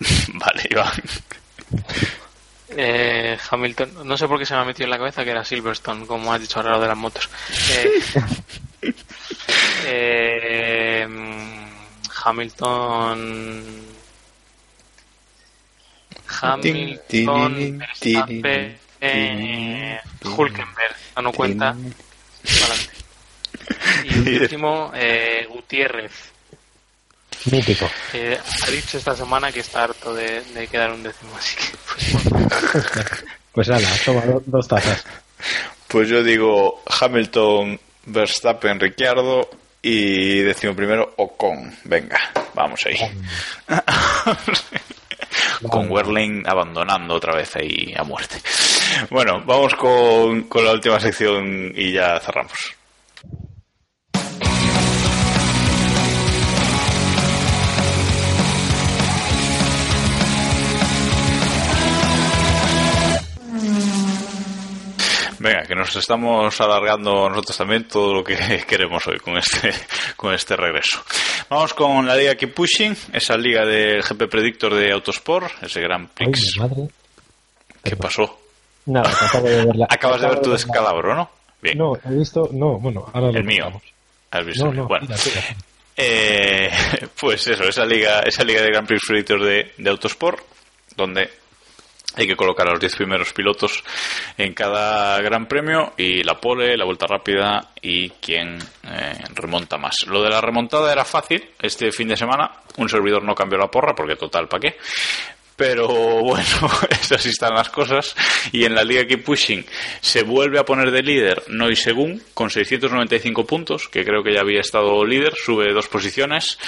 <laughs> Vale, Iván. Eh, Hamilton, no sé por qué se me ha metido en la cabeza que era Silverstone, como has dicho ahora lo de las motos. Eh, eh, Hamilton. Hamilton, Verstappen, eh, Hulkenberg, no cuenta. <laughs> Y último, eh, Gutiérrez. Mítico. Eh, ha dicho esta semana que está harto de, de quedar un décimo, así que pues. <laughs> Pues nada, toma do- dos tazas. Pues yo digo Hamilton, Verstappen, Ricciardo y décimo primero Ocon. Venga, vamos ahí. <laughs> con Werling abandonando otra vez ahí a muerte. Bueno, vamos con, con la última sección y ya cerramos. Venga, que nos estamos alargando nosotros también todo lo que <laughs> queremos hoy con este, con este regreso. Vamos con la liga Keep Pushing, esa liga del GP Predictor de Autosport, ese Gran Ay, Prix. mi madre. ¿Qué pasó? Nada, acabo de verla. <laughs> Acabas de ver tu descalabro, ¿no? Bien, No, he visto. No, bueno, ahora lo el mío. Has visto No, el mío. no, Bueno, <laughs> eh, pues eso, esa liga, esa liga de Grand Prix Predictor de, de Autosport, donde hay que colocar a los 10 primeros pilotos en cada gran premio y la pole, la vuelta rápida y quién eh, remonta más. Lo de la remontada era fácil este fin de semana. Un servidor no cambió la porra porque total, ¿para qué? Pero <laughs> bueno, esas están las cosas. Y en la Liga Keep Pushing se vuelve a poner de líder Noy Según con 695 puntos, que creo que ya había estado líder, sube dos posiciones.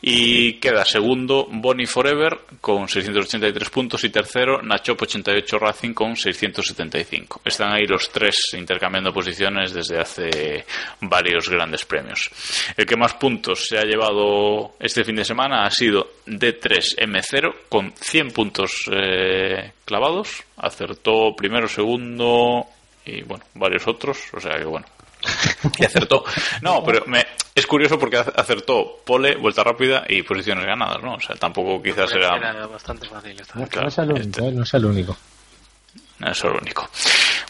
Y queda segundo Bonnie Forever con 683 puntos y tercero Nachop 88 Racing con 675. Están ahí los tres intercambiando posiciones desde hace varios grandes premios. El que más puntos se ha llevado este fin de semana ha sido D3 M0 con 100 puntos eh, clavados. Acertó primero, segundo y bueno, varios otros. O sea que bueno. <laughs> Y acertó. No, pero me, es curioso porque ac- acertó pole, vuelta rápida y posiciones ganadas, ¿no? O sea, tampoco quizás era. Era bastante fácil esta. No, Claro, no es el único, este- eh, no es el único. Eso es lo único.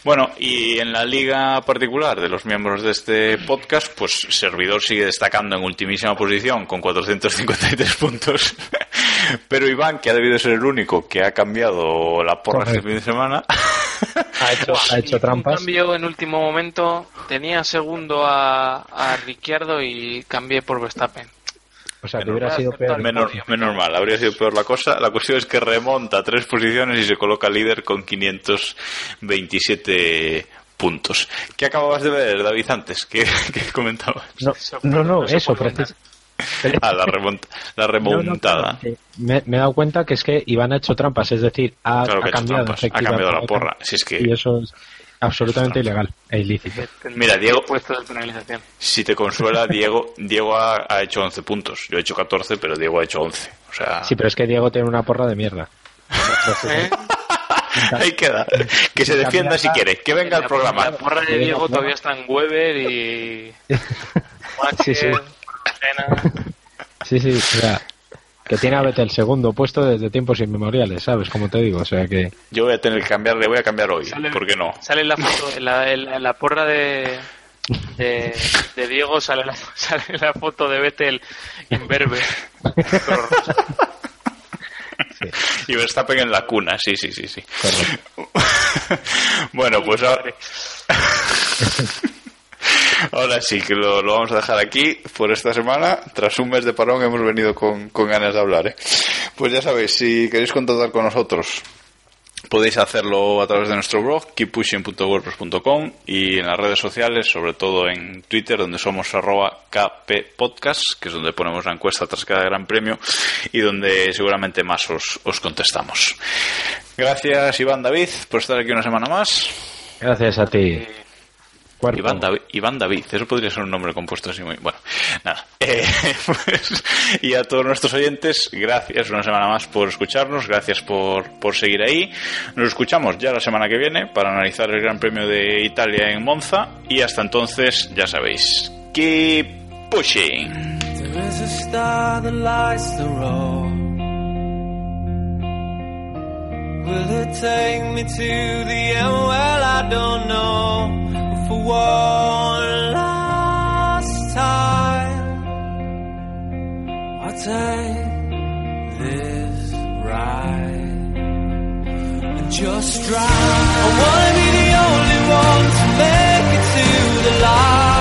Bueno, y en la liga particular de los miembros de este podcast, pues Servidor sigue destacando en ultimísima posición con 453 puntos. <laughs> Pero Iván, que ha debido ser el único que ha cambiado la porra este Correcto. fin de semana, Ha hecho, ha hecho Un trampas. cambio en último momento. Tenía segundo a, a Ricciardo y cambié por Verstappen. O sea, que hubiera mal, sido peor. menos, menos mal, habría sido peor la cosa. La cuestión es que remonta tres posiciones y se coloca líder con 527 puntos. ¿Qué acababas de ver, David, antes? ¿Qué, qué comentabas? No, <laughs> no, no, eso, puede precis- <laughs> Ah, la, remont- la No, no, remontada. me, me he dado cuenta que es que Iván ha hecho trampas, es decir, ha, Claro ha cambiado, trampas, ha cambiado la porra. Si es que- Y eso es absolutamente ilegal e ilícito. Mira, Diego- puesto de penalización. Si te consuela, Diego, Diego ha, ha hecho 11 puntos. Yo he hecho 14, pero Diego ha hecho 11. O sea, Sí, pero es que Diego tiene una porra de mierda. <laughs> ¿Eh? ahí queda. Que se defienda si quiere. Que venga el programa. La porra de Diego todavía está en Weber y. <laughs> Sí, sí. Sí, sí, o sea, que tiene a Vettel segundo puesto desde tiempos inmemoriales, ¿sabes? Como te digo, o sea que... Yo voy a tener que cambiar, le voy a cambiar hoy. Sale- ¿Por qué no? Sale la foto, en la, en la- en la porra de, de, de Diego, sale la, <laughs> sale la foto de Vettel imberbe. Pero <laughs> rosa. Y Verstappen en la cuna, sí, sí, sí, sí. Correcto. <laughs> bueno, pues ahora... Ahora sí que lo, vamos a dejar aquí por esta semana. Tras un mes de parón hemos venido con, con ganas de hablar. ¿eh? Pues ya sabéis, si queréis contactar con nosotros, podéis hacerlo a través de nuestro blog, keeppushing.wordpress.com y en las redes sociales, sobre todo en Twitter, donde somos arroba kppodcast, que es donde ponemos la encuesta tras cada gran premio y donde seguramente más os, os contestamos. Gracias Iván David por estar aquí una semana más. Gracias a ti. Iván, David, Iván David, eso podría ser un nombre compuesto así muy. Bueno, nada. Eh, <laughs> pues, y a todos nuestros oyentes, gracias una semana más por escucharnos, gracias por, por seguir ahí. Nos escuchamos ya la semana que viene para analizar el Gran Premio de Italia en Monza. Y hasta entonces, ya sabéis, keep pushing. There is a star that lights the road. Will it take me to the end? Well, I don't know. for one last time. I'll take this ride and just drive. I wanna be the only one to make it to the light.